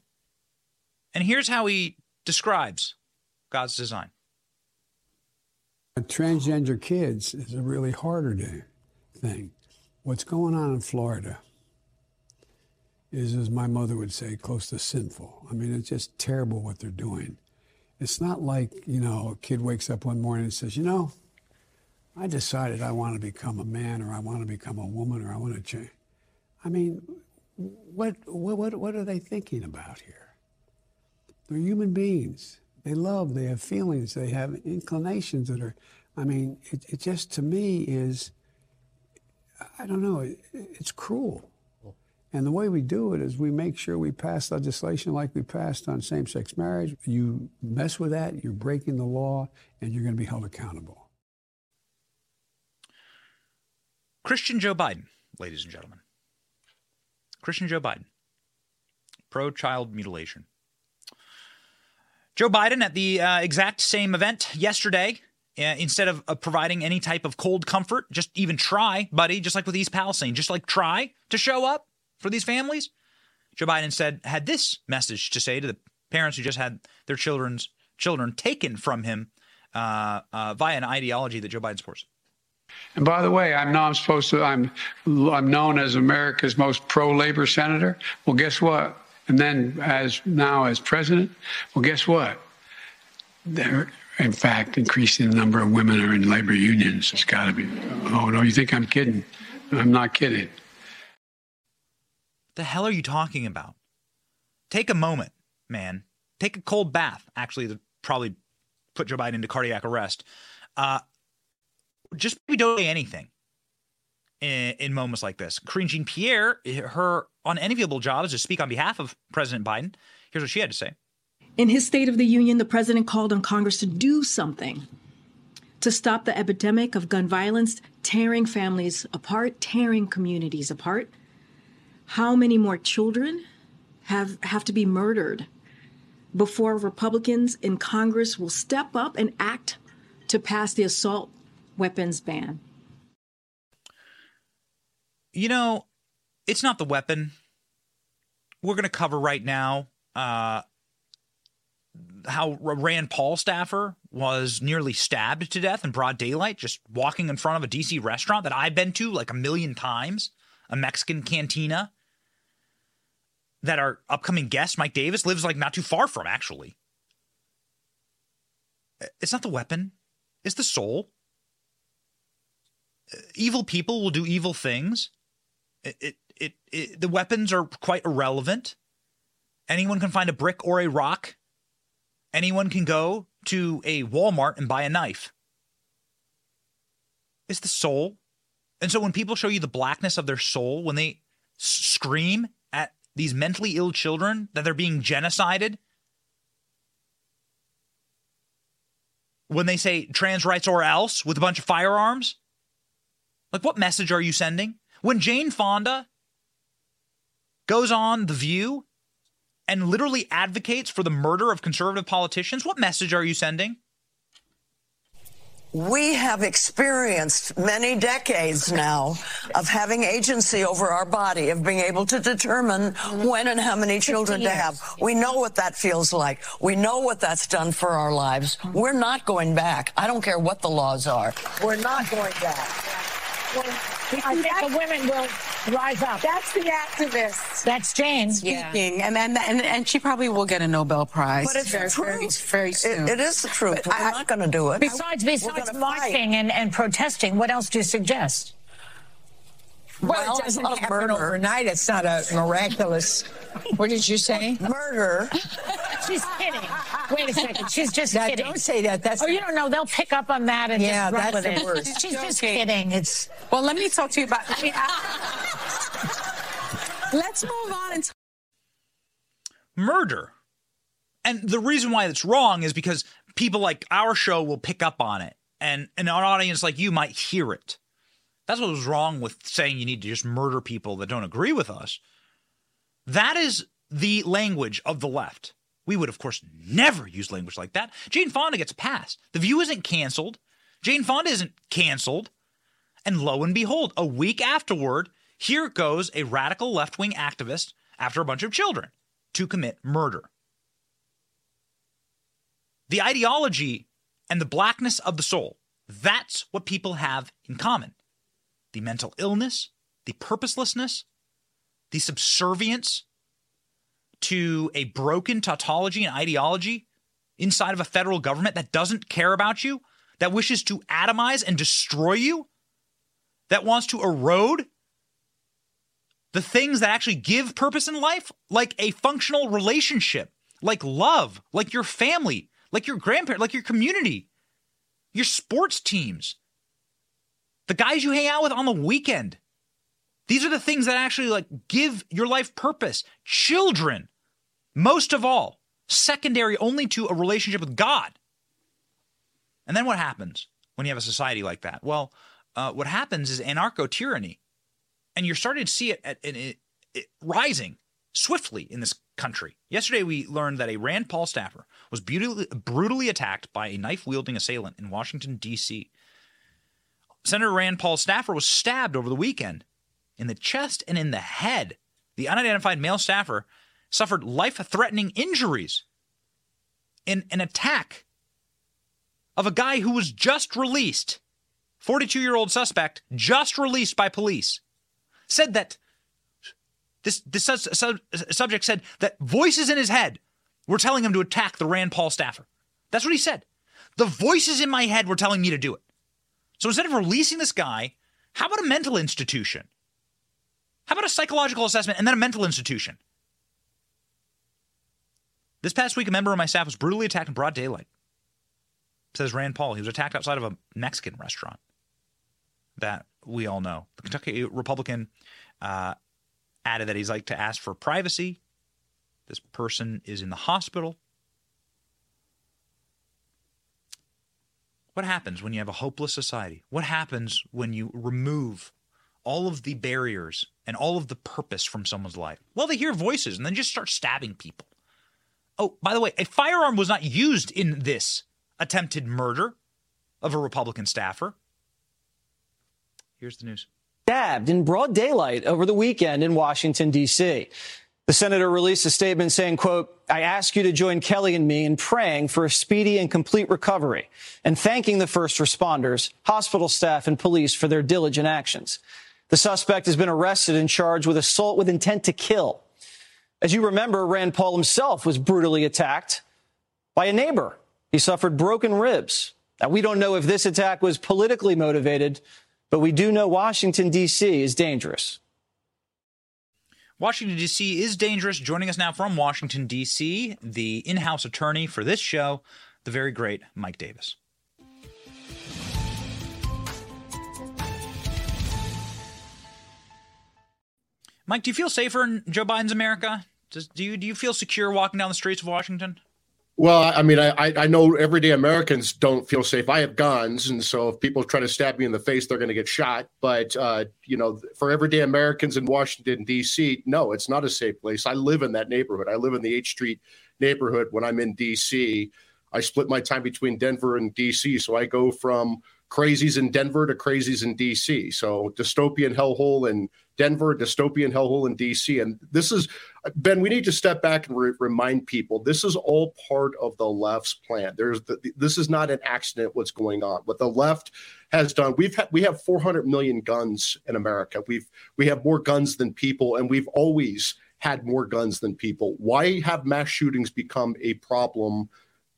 And here's how he describes God's design. Transgender kids is a really harder thing. What's going on in Florida is, as my mother would say, close to sinful. I mean, it's just terrible what they're doing. It's not like, you know, a kid wakes up one morning and says, you know, I decided I want to become a man or I want to become a woman or I want to change. I mean, what, what, what, are they thinking about here? They're human beings. They love, they have feelings, they have inclinations that are, I mean, it, it just to me is, I don't know, it, it's cruel. And the way we do it is we make sure we pass legislation like we passed on same sex marriage. You mess with that, you're breaking the law, and you're going to be held accountable. Christian Joe Biden, ladies and gentlemen. Christian Joe Biden, pro child mutilation. Joe Biden at the uh, exact same event yesterday, uh, instead of uh, providing any type of cold comfort, just even try, buddy, just like with East Palestine, just like try to show up for these families. Joe Biden said had this message to say to the parents who just had their children's children taken from him uh, uh, via an ideology that Joe Biden supports. And by the way, I know I'm supposed to. I'm I'm known as America's most pro-labor senator. Well, guess what? And then as now as president, well, guess what? They're in fact increasing the number of women are in labor unions. It's got to be. Oh no, you think I'm kidding? I'm not kidding. The hell are you talking about? Take a moment, man. Take a cold bath. Actually, that probably put Joe Biden into cardiac arrest. Uh, just maybe don't say anything in, in moments like this. Karine Jean Pierre, her unenviable job is to speak on behalf of President Biden. Here's what she had to say. In his State of the Union, the president called on Congress to do something to stop the epidemic of gun violence, tearing families apart, tearing communities apart. How many more children have, have to be murdered before Republicans in Congress will step up and act to pass the assault weapons ban? You know, it's not the weapon. We're going to cover right now uh, how Rand Paul staffer was nearly stabbed to death in broad daylight, just walking in front of a DC restaurant that I've been to like a million times, a Mexican cantina that our upcoming guest, Mike Davis, lives like not too far from, actually. It's not the weapon, it's the soul. Evil people will do evil things. It, it, it, it, the weapons are quite irrelevant. Anyone can find a brick or a rock. Anyone can go to a Walmart and buy a knife. It's the soul. And so when people show you the blackness of their soul, when they scream these mentally ill children that they're being genocided, when they say trans rights or else with a bunch of firearms, like what message are you sending? When Jane Fonda goes on The View and literally advocates for the murder of conservative politicians, what message are you sending? We have experienced many decades now of having agency over our body, of being able to determine when and how many children to have. We know what that feels like. We know what that's done for our lives. We're not going back. I don't care what the laws are. We're not going back. I think the women will rise up. That's the activist. That's Jane speaking, yeah. and, and and and she probably will get a Nobel Prize. But it's very, true. Very, very soon. It, it is the truth. But We're not going to do it. Besides, besides marching and, and protesting, what else do you suggest? Well, well it doesn't happen murder. overnight. It's not a miraculous. What did you say? Murder. She's kidding. Wait a second. She's just now, kidding. Don't say that. That's oh, you don't know. They'll pick up on that and yeah, just run that's with the it. worst. She's just kidding. It's well. Let me talk to you about. I mean, let's move on and. Talk. Murder, and the reason why it's wrong is because people like our show will pick up on it, and, and an audience like you might hear it. That's what was wrong with saying you need to just murder people that don't agree with us. That is the language of the left. We would, of course, never use language like that. Jane Fonda gets passed. The View isn't canceled. Jane Fonda isn't canceled. And lo and behold, a week afterward, here goes a radical left wing activist after a bunch of children to commit murder. The ideology and the blackness of the soul, that's what people have in common. The mental illness, the purposelessness, the subservience to a broken tautology and ideology inside of a federal government that doesn't care about you, that wishes to atomize and destroy you, that wants to erode the things that actually give purpose in life, like a functional relationship, like love, like your family, like your grandparent, like your community, your sports teams, the guys you hang out with on the weekend. These are the things that actually like give your life purpose. Children, most of all, secondary only to a relationship with God. And then what happens when you have a society like that? Well, uh, what happens is anarcho tyranny, and you're starting to see it, at, it, it rising swiftly in this country. Yesterday, we learned that a Rand Paul staffer was brutally, brutally attacked by a knife wielding assailant in Washington, D.C. Senator Rand Paul's staffer was stabbed over the weekend in the chest and in the head. The unidentified male staffer suffered life threatening injuries in an attack of a guy who was just released 42 year old suspect, just released by police, said that this, this su- su- subject said that voices in his head were telling him to attack the Rand Paul staffer. That's what he said. The voices in my head were telling me to do it. So instead of releasing this guy, how about a mental institution? How about a psychological assessment and then a mental institution? This past week, a member of my staff was brutally attacked in broad daylight. Says Rand Paul. He was attacked outside of a Mexican restaurant that we all know. The Kentucky Republican uh, added that he's like to ask for privacy. This person is in the hospital. What happens when you have a hopeless society? What happens when you remove all of the barriers and all of the purpose from someone's life? Well, they hear voices and then just start stabbing people. Oh, by the way, a firearm was not used in this attempted murder of a Republican staffer. Here's the news. Stabbed in broad daylight over the weekend in Washington, D.C. The senator released a statement saying, quote, I ask you to join Kelly and me in praying for a speedy and complete recovery and thanking the first responders, hospital staff, and police for their diligent actions. The suspect has been arrested and charged with assault with intent to kill. As you remember, Rand Paul himself was brutally attacked by a neighbor. He suffered broken ribs. Now, we don't know if this attack was politically motivated but we do know Washington, D.C. is dangerous. Washington, D.C. is dangerous. Joining us now from Washington, D.C., the in house attorney for this show, the very great Mike Davis. Mike, do you feel safer in Joe Biden's America? Does, do you do you feel secure walking down the streets of Washington? Well, I mean, I I know everyday Americans don't feel safe. I have guns, and so if people try to stab me in the face, they're going to get shot. But uh, you know, for everyday Americans in Washington D.C., no, it's not a safe place. I live in that neighborhood. I live in the H Street neighborhood. When I'm in D.C., I split my time between Denver and D.C., so I go from crazies in Denver to crazies in DC. So dystopian hellhole in Denver, dystopian hellhole in DC. And this is, Ben, we need to step back and re- remind people this is all part of the left's plan. There's the, this is not an accident what's going on. What the left has done, we've had, we have 400 million guns in America. We've we have more guns than people, and we've always had more guns than people. Why have mass shootings become a problem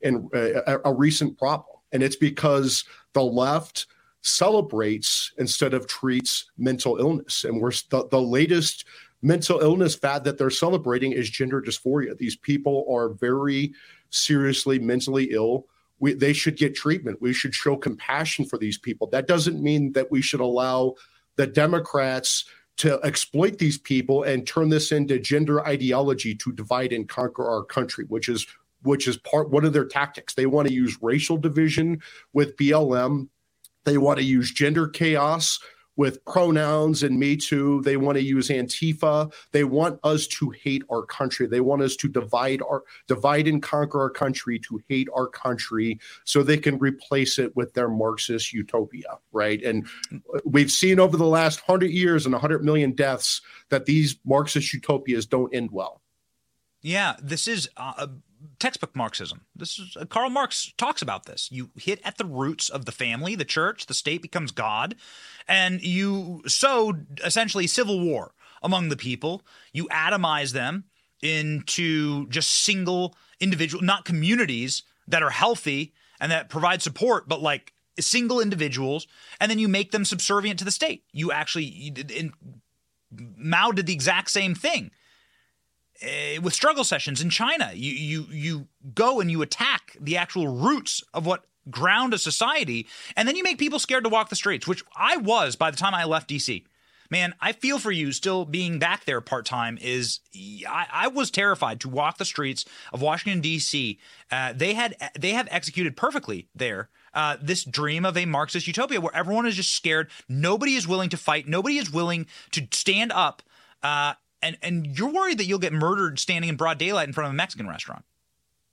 and uh, a, a recent problem? And it's because the left celebrates instead of treats mental illness. And we're the, the latest mental illness fad that they're celebrating is gender dysphoria. These people are very seriously mentally ill. We, they should get treatment. We should show compassion for these people. That doesn't mean that we should allow the Democrats to exploit these people and turn this into gender ideology to divide and conquer our country, which is which is part one of their tactics. They want to use racial division with BLM. They want to use gender chaos with pronouns and Me Too. They want to use Antifa. They want us to hate our country. They want us to divide our divide and conquer our country, to hate our country, so they can replace it with their Marxist utopia, right? And we've seen over the last hundred years and hundred million deaths that these Marxist utopias don't end well. Yeah, this is uh, textbook Marxism. This is uh, Karl Marx talks about this. You hit at the roots of the family, the church, the state becomes God, and you sow essentially civil war among the people. You atomize them into just single individual, not communities that are healthy and that provide support, but like single individuals, and then you make them subservient to the state. You actually, in, Mao did the exact same thing with struggle sessions in China. You you you go and you attack the actual roots of what ground a society, and then you make people scared to walk the streets, which I was by the time I left DC. Man, I feel for you still being back there part time. Is I, I, was terrified to walk the streets of Washington D.C. Uh, they had they have executed perfectly there uh, this dream of a Marxist utopia where everyone is just scared. Nobody is willing to fight. Nobody is willing to stand up. Uh, and and you're worried that you'll get murdered standing in broad daylight in front of a Mexican restaurant.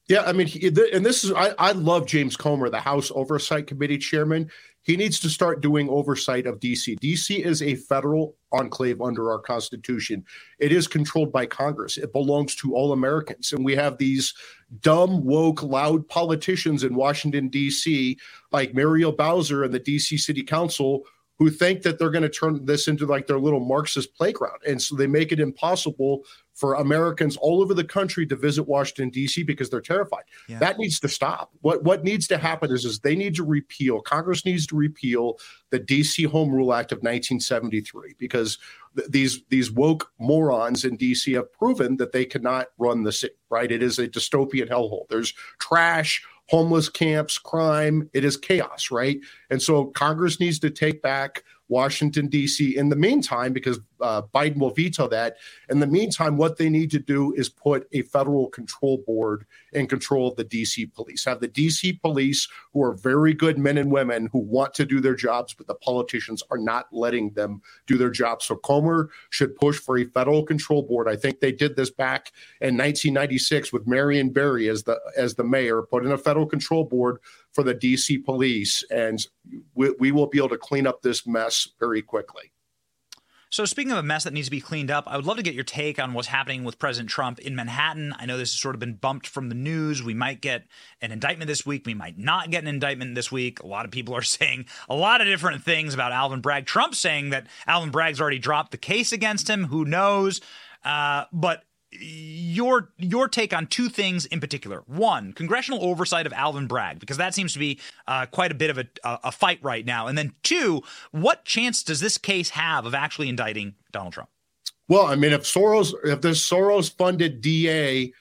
Yeah, I mean, he, and this is I, I love James Comer, the House Oversight Committee chairman. He needs to start doing oversight of DC. DC is a federal enclave under our Constitution. It is controlled by Congress. It belongs to all Americans, and we have these dumb, woke, loud politicians in Washington D.C. like Muriel Bowser and the D.C. City Council who think that they're going to turn this into like their little Marxist playground. And so they make it impossible for Americans all over the country to visit Washington D.C. because they're terrified. Yeah. That needs to stop. What what needs to happen is is they need to repeal. Congress needs to repeal the D.C. Home Rule Act of 1973 because th- these these woke morons in D.C. have proven that they cannot run the city. Right? It is a dystopian hellhole. There's trash homeless camps, crime. It is chaos, right? And so Congress needs to take back Washington, D.C. in the meantime, because uh, Biden will veto that. In the meantime, what they need to do is put a federal control board in control of the D.C. police. Have the D.C. police, who are very good men and women who want to do their jobs, but the politicians are not letting them do their jobs. So Comer should push for a federal control board. I think they did this back in 1996 with Marion Barry as the as the mayor, put in a federal control board for the DC police, and we, we will be able to clean up this mess very quickly. So, speaking of a mess that needs to be cleaned up, I would love to get your take on what's happening with President Trump in Manhattan. I know this has sort of been bumped from the news. We might get an indictment this week. We might not get an indictment this week. A lot of people are saying a lot of different things about Alvin Bragg. Trump saying that Alvin Bragg's already dropped the case against him. Who knows? Uh, but your your take on two things in particular. One, congressional oversight of Alvin Bragg, because that seems to be uh, quite a bit of a, a fight right now. And then two, what chance does this case have of actually indicting Donald Trump? Well, I mean, if Soros, if this Soros-funded DA,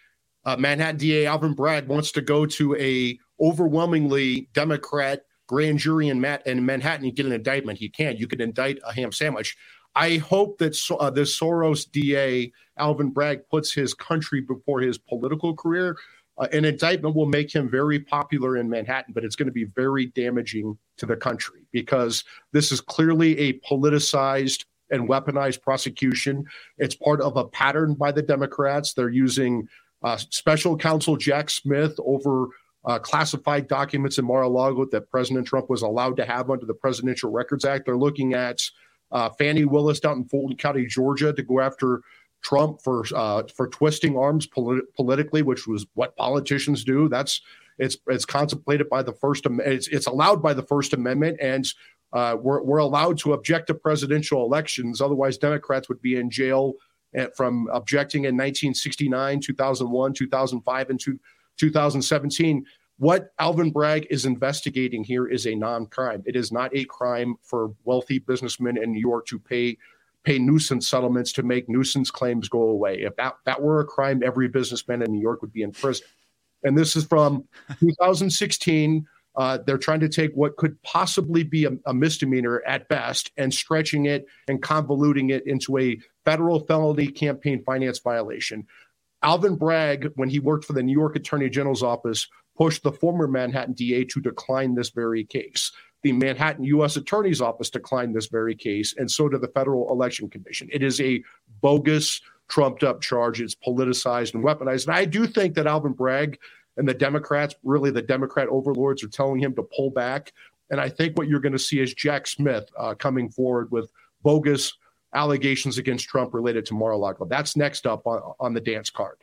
uh, Manhattan DA Alvin Bragg wants to go to a overwhelmingly Democrat grand jury in, Matt, in Manhattan and get an indictment, he can. You can indict a ham sandwich. I hope that uh, this Soros DA, Alvin Bragg, puts his country before his political career. Uh, an indictment will make him very popular in Manhattan, but it's going to be very damaging to the country because this is clearly a politicized and weaponized prosecution. It's part of a pattern by the Democrats. They're using uh, special counsel Jack Smith over uh, classified documents in Mar-a-Lago that President Trump was allowed to have under the Presidential Records Act. They're looking at uh, Fani Willis down in Fulton County, Georgia, to go after Trump for uh, for twisting arms polit- politically, which was what politicians do. That's it's it's contemplated by the First It's it's allowed by the First Amendment, and uh, we're we're allowed to object to presidential elections. Otherwise, Democrats would be in jail at, eh, from objecting in 1969, 2001, 2005, and two, 2017. What Alvin Bragg is investigating here is a non-crime. It is not a crime for wealthy businessmen in New York to pay pay nuisance settlements to make nuisance claims go away. If that, that were a crime, every businessman in New York would be in prison. And this is from 2016. Uh, they're trying to take what could possibly be a, a, misdemeanor at best and stretching it and convoluting it into a federal felony campaign finance violation. Alvin Bragg, when he worked for the New York Attorney General's office, pushed the former Manhattan DA to decline this very case. The Manhattan U.S. Attorney's Office declined this very case, and so did the Federal Election Commission. It is a bogus, trumped up charge. It's politicized and weaponized. And I do think that Alvin Bragg and the Democrats, really the Democrat overlords, are telling him to pull back. And I think what you're going to see is Jack Smith uh, coming forward with bogus allegations against Trump related to Mar-a-Lago. That's next up on, on the dance card.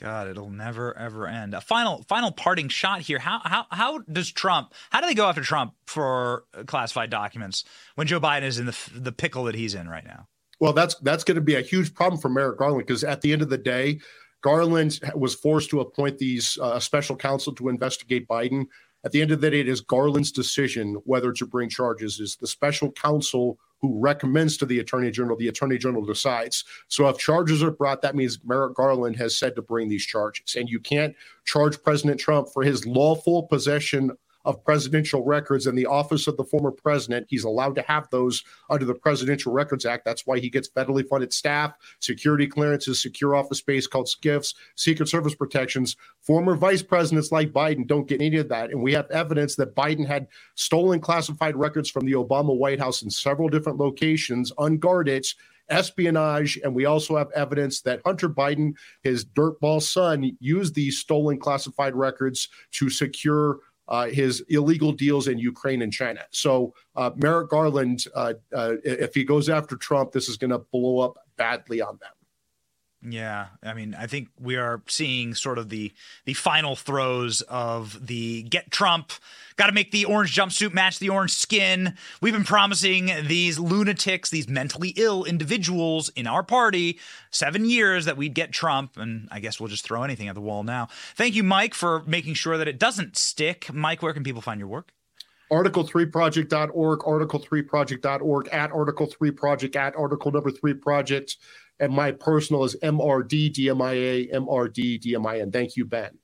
God, it'll never ever end. A final final parting shot here. How how how does Trump? How do they go after Trump for classified documents when Joe Biden is in the the pickle that he's in right now? Well, that's that's going to be a huge problem for Merrick Garland because at the end of the day, Garland was forced to appoint these uh, special counsel to investigate Biden. At the end of the day, it is Garland's decision whether to bring charges. Is the special counsel who recommends to the attorney general, the attorney general decides. So if charges are brought, that means Merrick Garland has said to bring these charges. And you can't charge President Trump for his lawful possession of presidential records in the office of the former president. He's allowed to have those under the Presidential Records Act. That's why he gets federally funded staff, security clearances, secure office space called SCIFs, Secret Service protections. Former vice presidents like Biden don't get any of that. And we have evidence that Biden had stolen classified records from the Obama White House in several different locations, unguarded espionage, and we also have evidence that Hunter Biden, his dirtball son, used these stolen classified records to secure uh, his illegal deals in Ukraine and China. So uh, Merrick Garland, uh, uh if he goes after Trump, this is going to blow up badly on them. Yeah, I mean, I think we are seeing sort of the the final throes of the get Trump. Got to make the orange jumpsuit match the orange skin. We've been promising these lunatics, these mentally ill individuals in our party, seven years that we'd get Trump, and I guess we'll just throw anything at the wall now. Thank you, Mike, for making sure that it doesn't stick. Mike, where can people find your work? Article3project.org, article3project.org, at article3project, at article number three project and my personal is MRD DMIA, Thank you, Ben.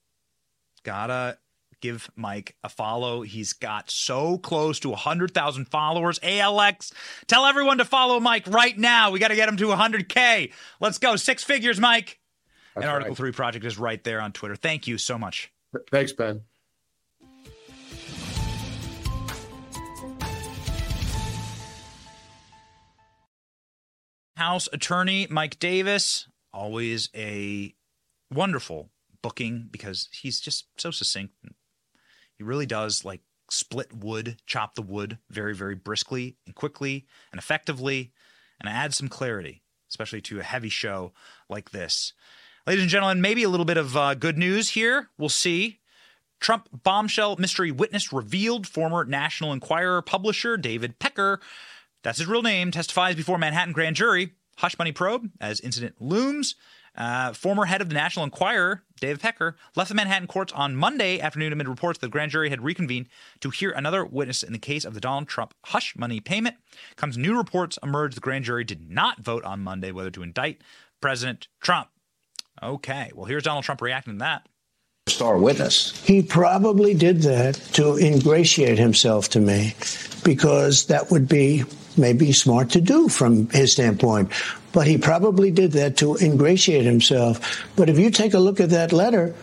Gotta give Mike a follow. He's got so close to 100,000 followers. ALX, tell everyone to follow Mike right now. We got to get him to 100K. Let's go. Six figures, Mike. That's and Article right. 3 Project is right there on Twitter. Thank you so much. Thanks, Ben. House attorney Mike Davis, always a wonderful booking because he's just so succinct. He really does like split wood, chop the wood very, very briskly and quickly and effectively, and add some clarity, especially to a heavy show like this. Ladies and gentlemen, maybe a little bit of uh, good news here. We'll see. Trump bombshell mystery witness revealed. Former National Enquirer publisher David Pecker that's his real name, testifies before Manhattan grand jury. Hush money probe as incident looms. Uh, former head of the National Enquirer, David Pecker, left the Manhattan courts on Monday afternoon amid reports the grand jury had reconvened to hear another witness in the case of the Donald Trump hush money payment. Comes new reports emerged the grand jury did not vote on Monday whether to indict President Trump. Okay, well, here's Donald Trump reacting to that star witness. He probably did that to ingratiate himself to me because that would be maybe smart to do from his standpoint. But he probably did that to ingratiate himself. But if you take a look at that letter,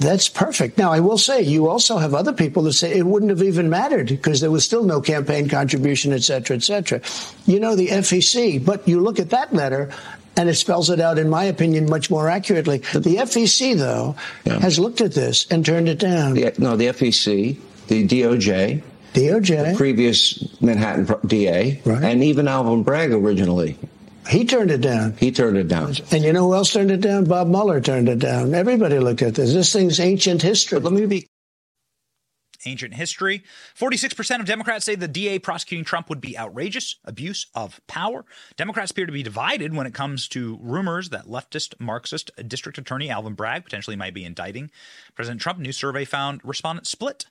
that's perfect. Now, I will say you also have other people that say it wouldn't have even mattered because there was still no campaign contribution, et cetera, et cetera. You know, the FEC, but you look at that letter and it spells it out, in my opinion, much more accurately. The FEC, though, yeah. has looked at this and turned it down. The, no, the FEC, the DOJ, DOJ, the previous Manhattan DA, right. and even Alvin Bragg originally. He turned it down. He turned it down. And you know who else turned it down? Bob Mueller turned it down. Everybody looked at this. This thing's ancient history. But let me be ancient history. 46% of Democrats say the DA prosecuting Trump would be outrageous, abuse of power. Democrats appear to be divided when it comes to rumors that leftist Marxist District Attorney Alvin Bragg potentially might be indicting President Trump. New survey found respondents split.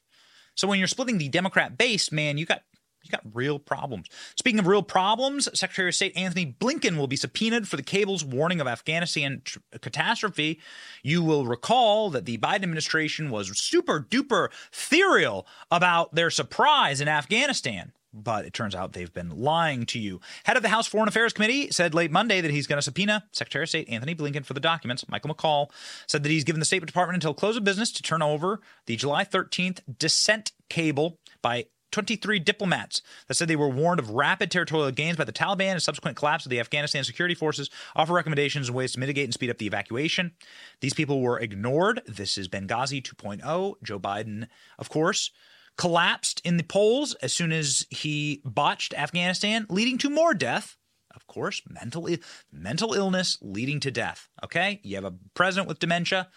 So when you're splitting the Democrat base, man, you got you got real problems. Speaking of real problems, Secretary of State Antony Blinken will be subpoenaed for the cable's warning of Afghanistan tr- catastrophe. You will recall that the Biden administration was super duper ethereal about their surprise in Afghanistan but it turns out they've been lying to you. Head of the House Foreign Affairs Committee said late Monday that he's going to subpoena Secretary of State Antony Blinken for the documents. Michael McCaul said that he's given the State Department until close of business to turn over the July 13th dissent cable by 23 diplomats that said they were warned of rapid territorial gains by the Taliban and subsequent collapse of the Afghanistan security forces offer recommendations and ways to mitigate and speed up the evacuation. These people were ignored. This is Benghazi 2.0. Joe Biden, of course, collapsed in the polls as soon as he botched Afghanistan, leading to more death. Of course, mental mental illness leading to death. Okay, you have a president with dementia,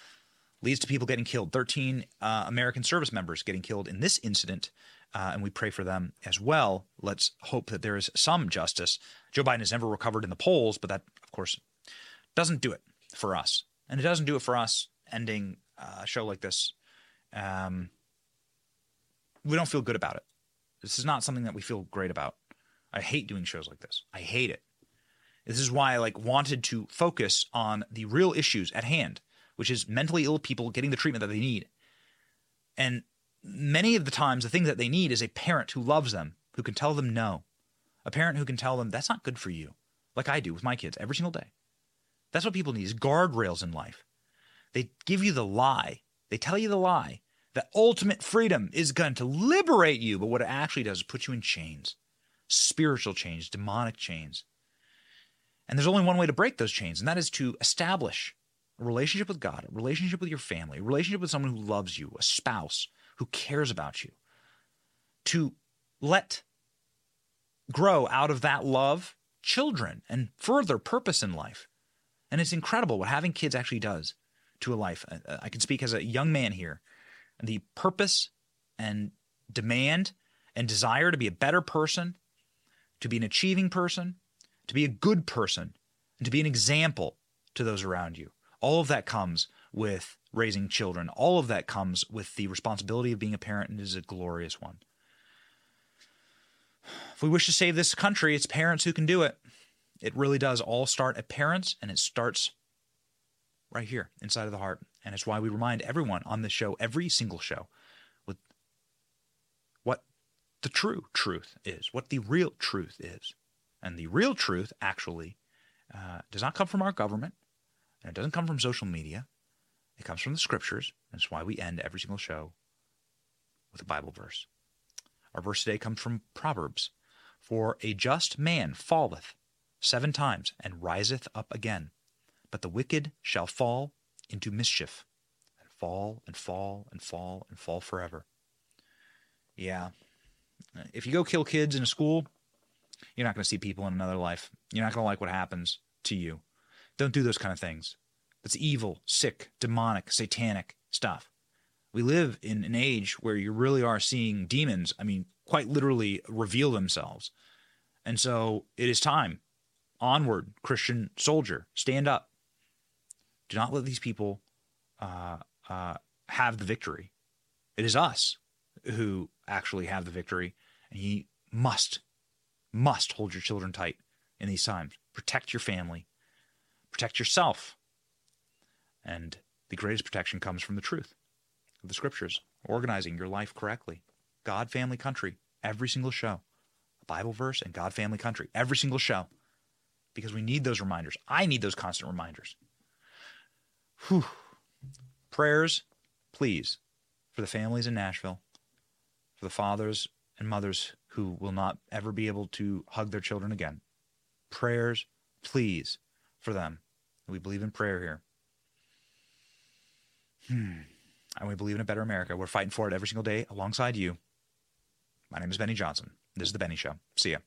leads to people getting killed. Thirteen uh, American service members getting killed in this incident, uh, and we pray for them as well. Let's hope that there is some justice. Joe Biden has never recovered in the polls, but that, of course, doesn't do it for us, and it doesn't do it for us. Ending a show like this. Um, we don't feel good about it. This is not something that we feel great about. I hate doing shows like this. I hate it. This is why I like wanted to focus on the real issues at hand, which is mentally ill people getting the treatment that they need. And many of the times the thing that they need is a parent who loves them, who can tell them no. A parent who can tell them that's not good for you, like I do with my kids every single day. That's what people need is guardrails in life. They give you the lie. They tell you the lie that ultimate freedom is going to liberate you, but what it actually does is put you in chains spiritual chains, demonic chains. And there's only one way to break those chains, and that is to establish a relationship with God, a relationship with your family, a relationship with someone who loves you, a spouse who cares about you. To let grow out of that love children and further purpose in life. And it's incredible what having kids actually does to a life. Uh, I can speak as a young man here the purpose and demand and desire to be a better person, to be an achieving person, to be a good person, and to be an example to those around you. All of that comes with raising children. All of that comes with the responsibility of being a parent, and it is a glorious one. If we wish to save this country, it's parents who can do it. It really does all start at parents, and it starts right here inside of the heart. And it's why we remind everyone on this show, every single show, with what the true truth is, what the real truth is. And the real truth actually uh, does not come from our government, and it doesn't come from social media. It comes from the scriptures. And that's why we end every single show with a Bible verse. Our verse today comes from Proverbs For a just man falleth seven times and riseth up again but the wicked shall fall into mischief and fall and fall and fall and fall forever. Yeah. If you go kill kids in a school, you're not going to see people in another life. You're not going to like what happens to you. Don't do those kind of things. That's evil, sick, demonic, satanic stuff. We live in an age where you really are seeing demons, I mean, quite literally reveal themselves. And so it is time. Onward, Christian soldier, stand up. Do not let these people uh, uh, have the victory. It is us who actually have the victory, and you must, must hold your children tight in these times. Protect your family, protect yourself, and the greatest protection comes from the truth of the scriptures, organizing your life correctly. God, family, country, every single show. A Bible verse and God, family, country, every single show. Because we need those reminders. I need those constant reminders. Whew. Prayers, please, for the families in Nashville, for the fathers and mothers who will not ever be able to hug their children again. Prayers, please, for them. We believe in prayer here. Hmm. And we believe in a better America. We're fighting for it every single day alongside you. My name is Benny Johnson. This is The Benny Show. See ya.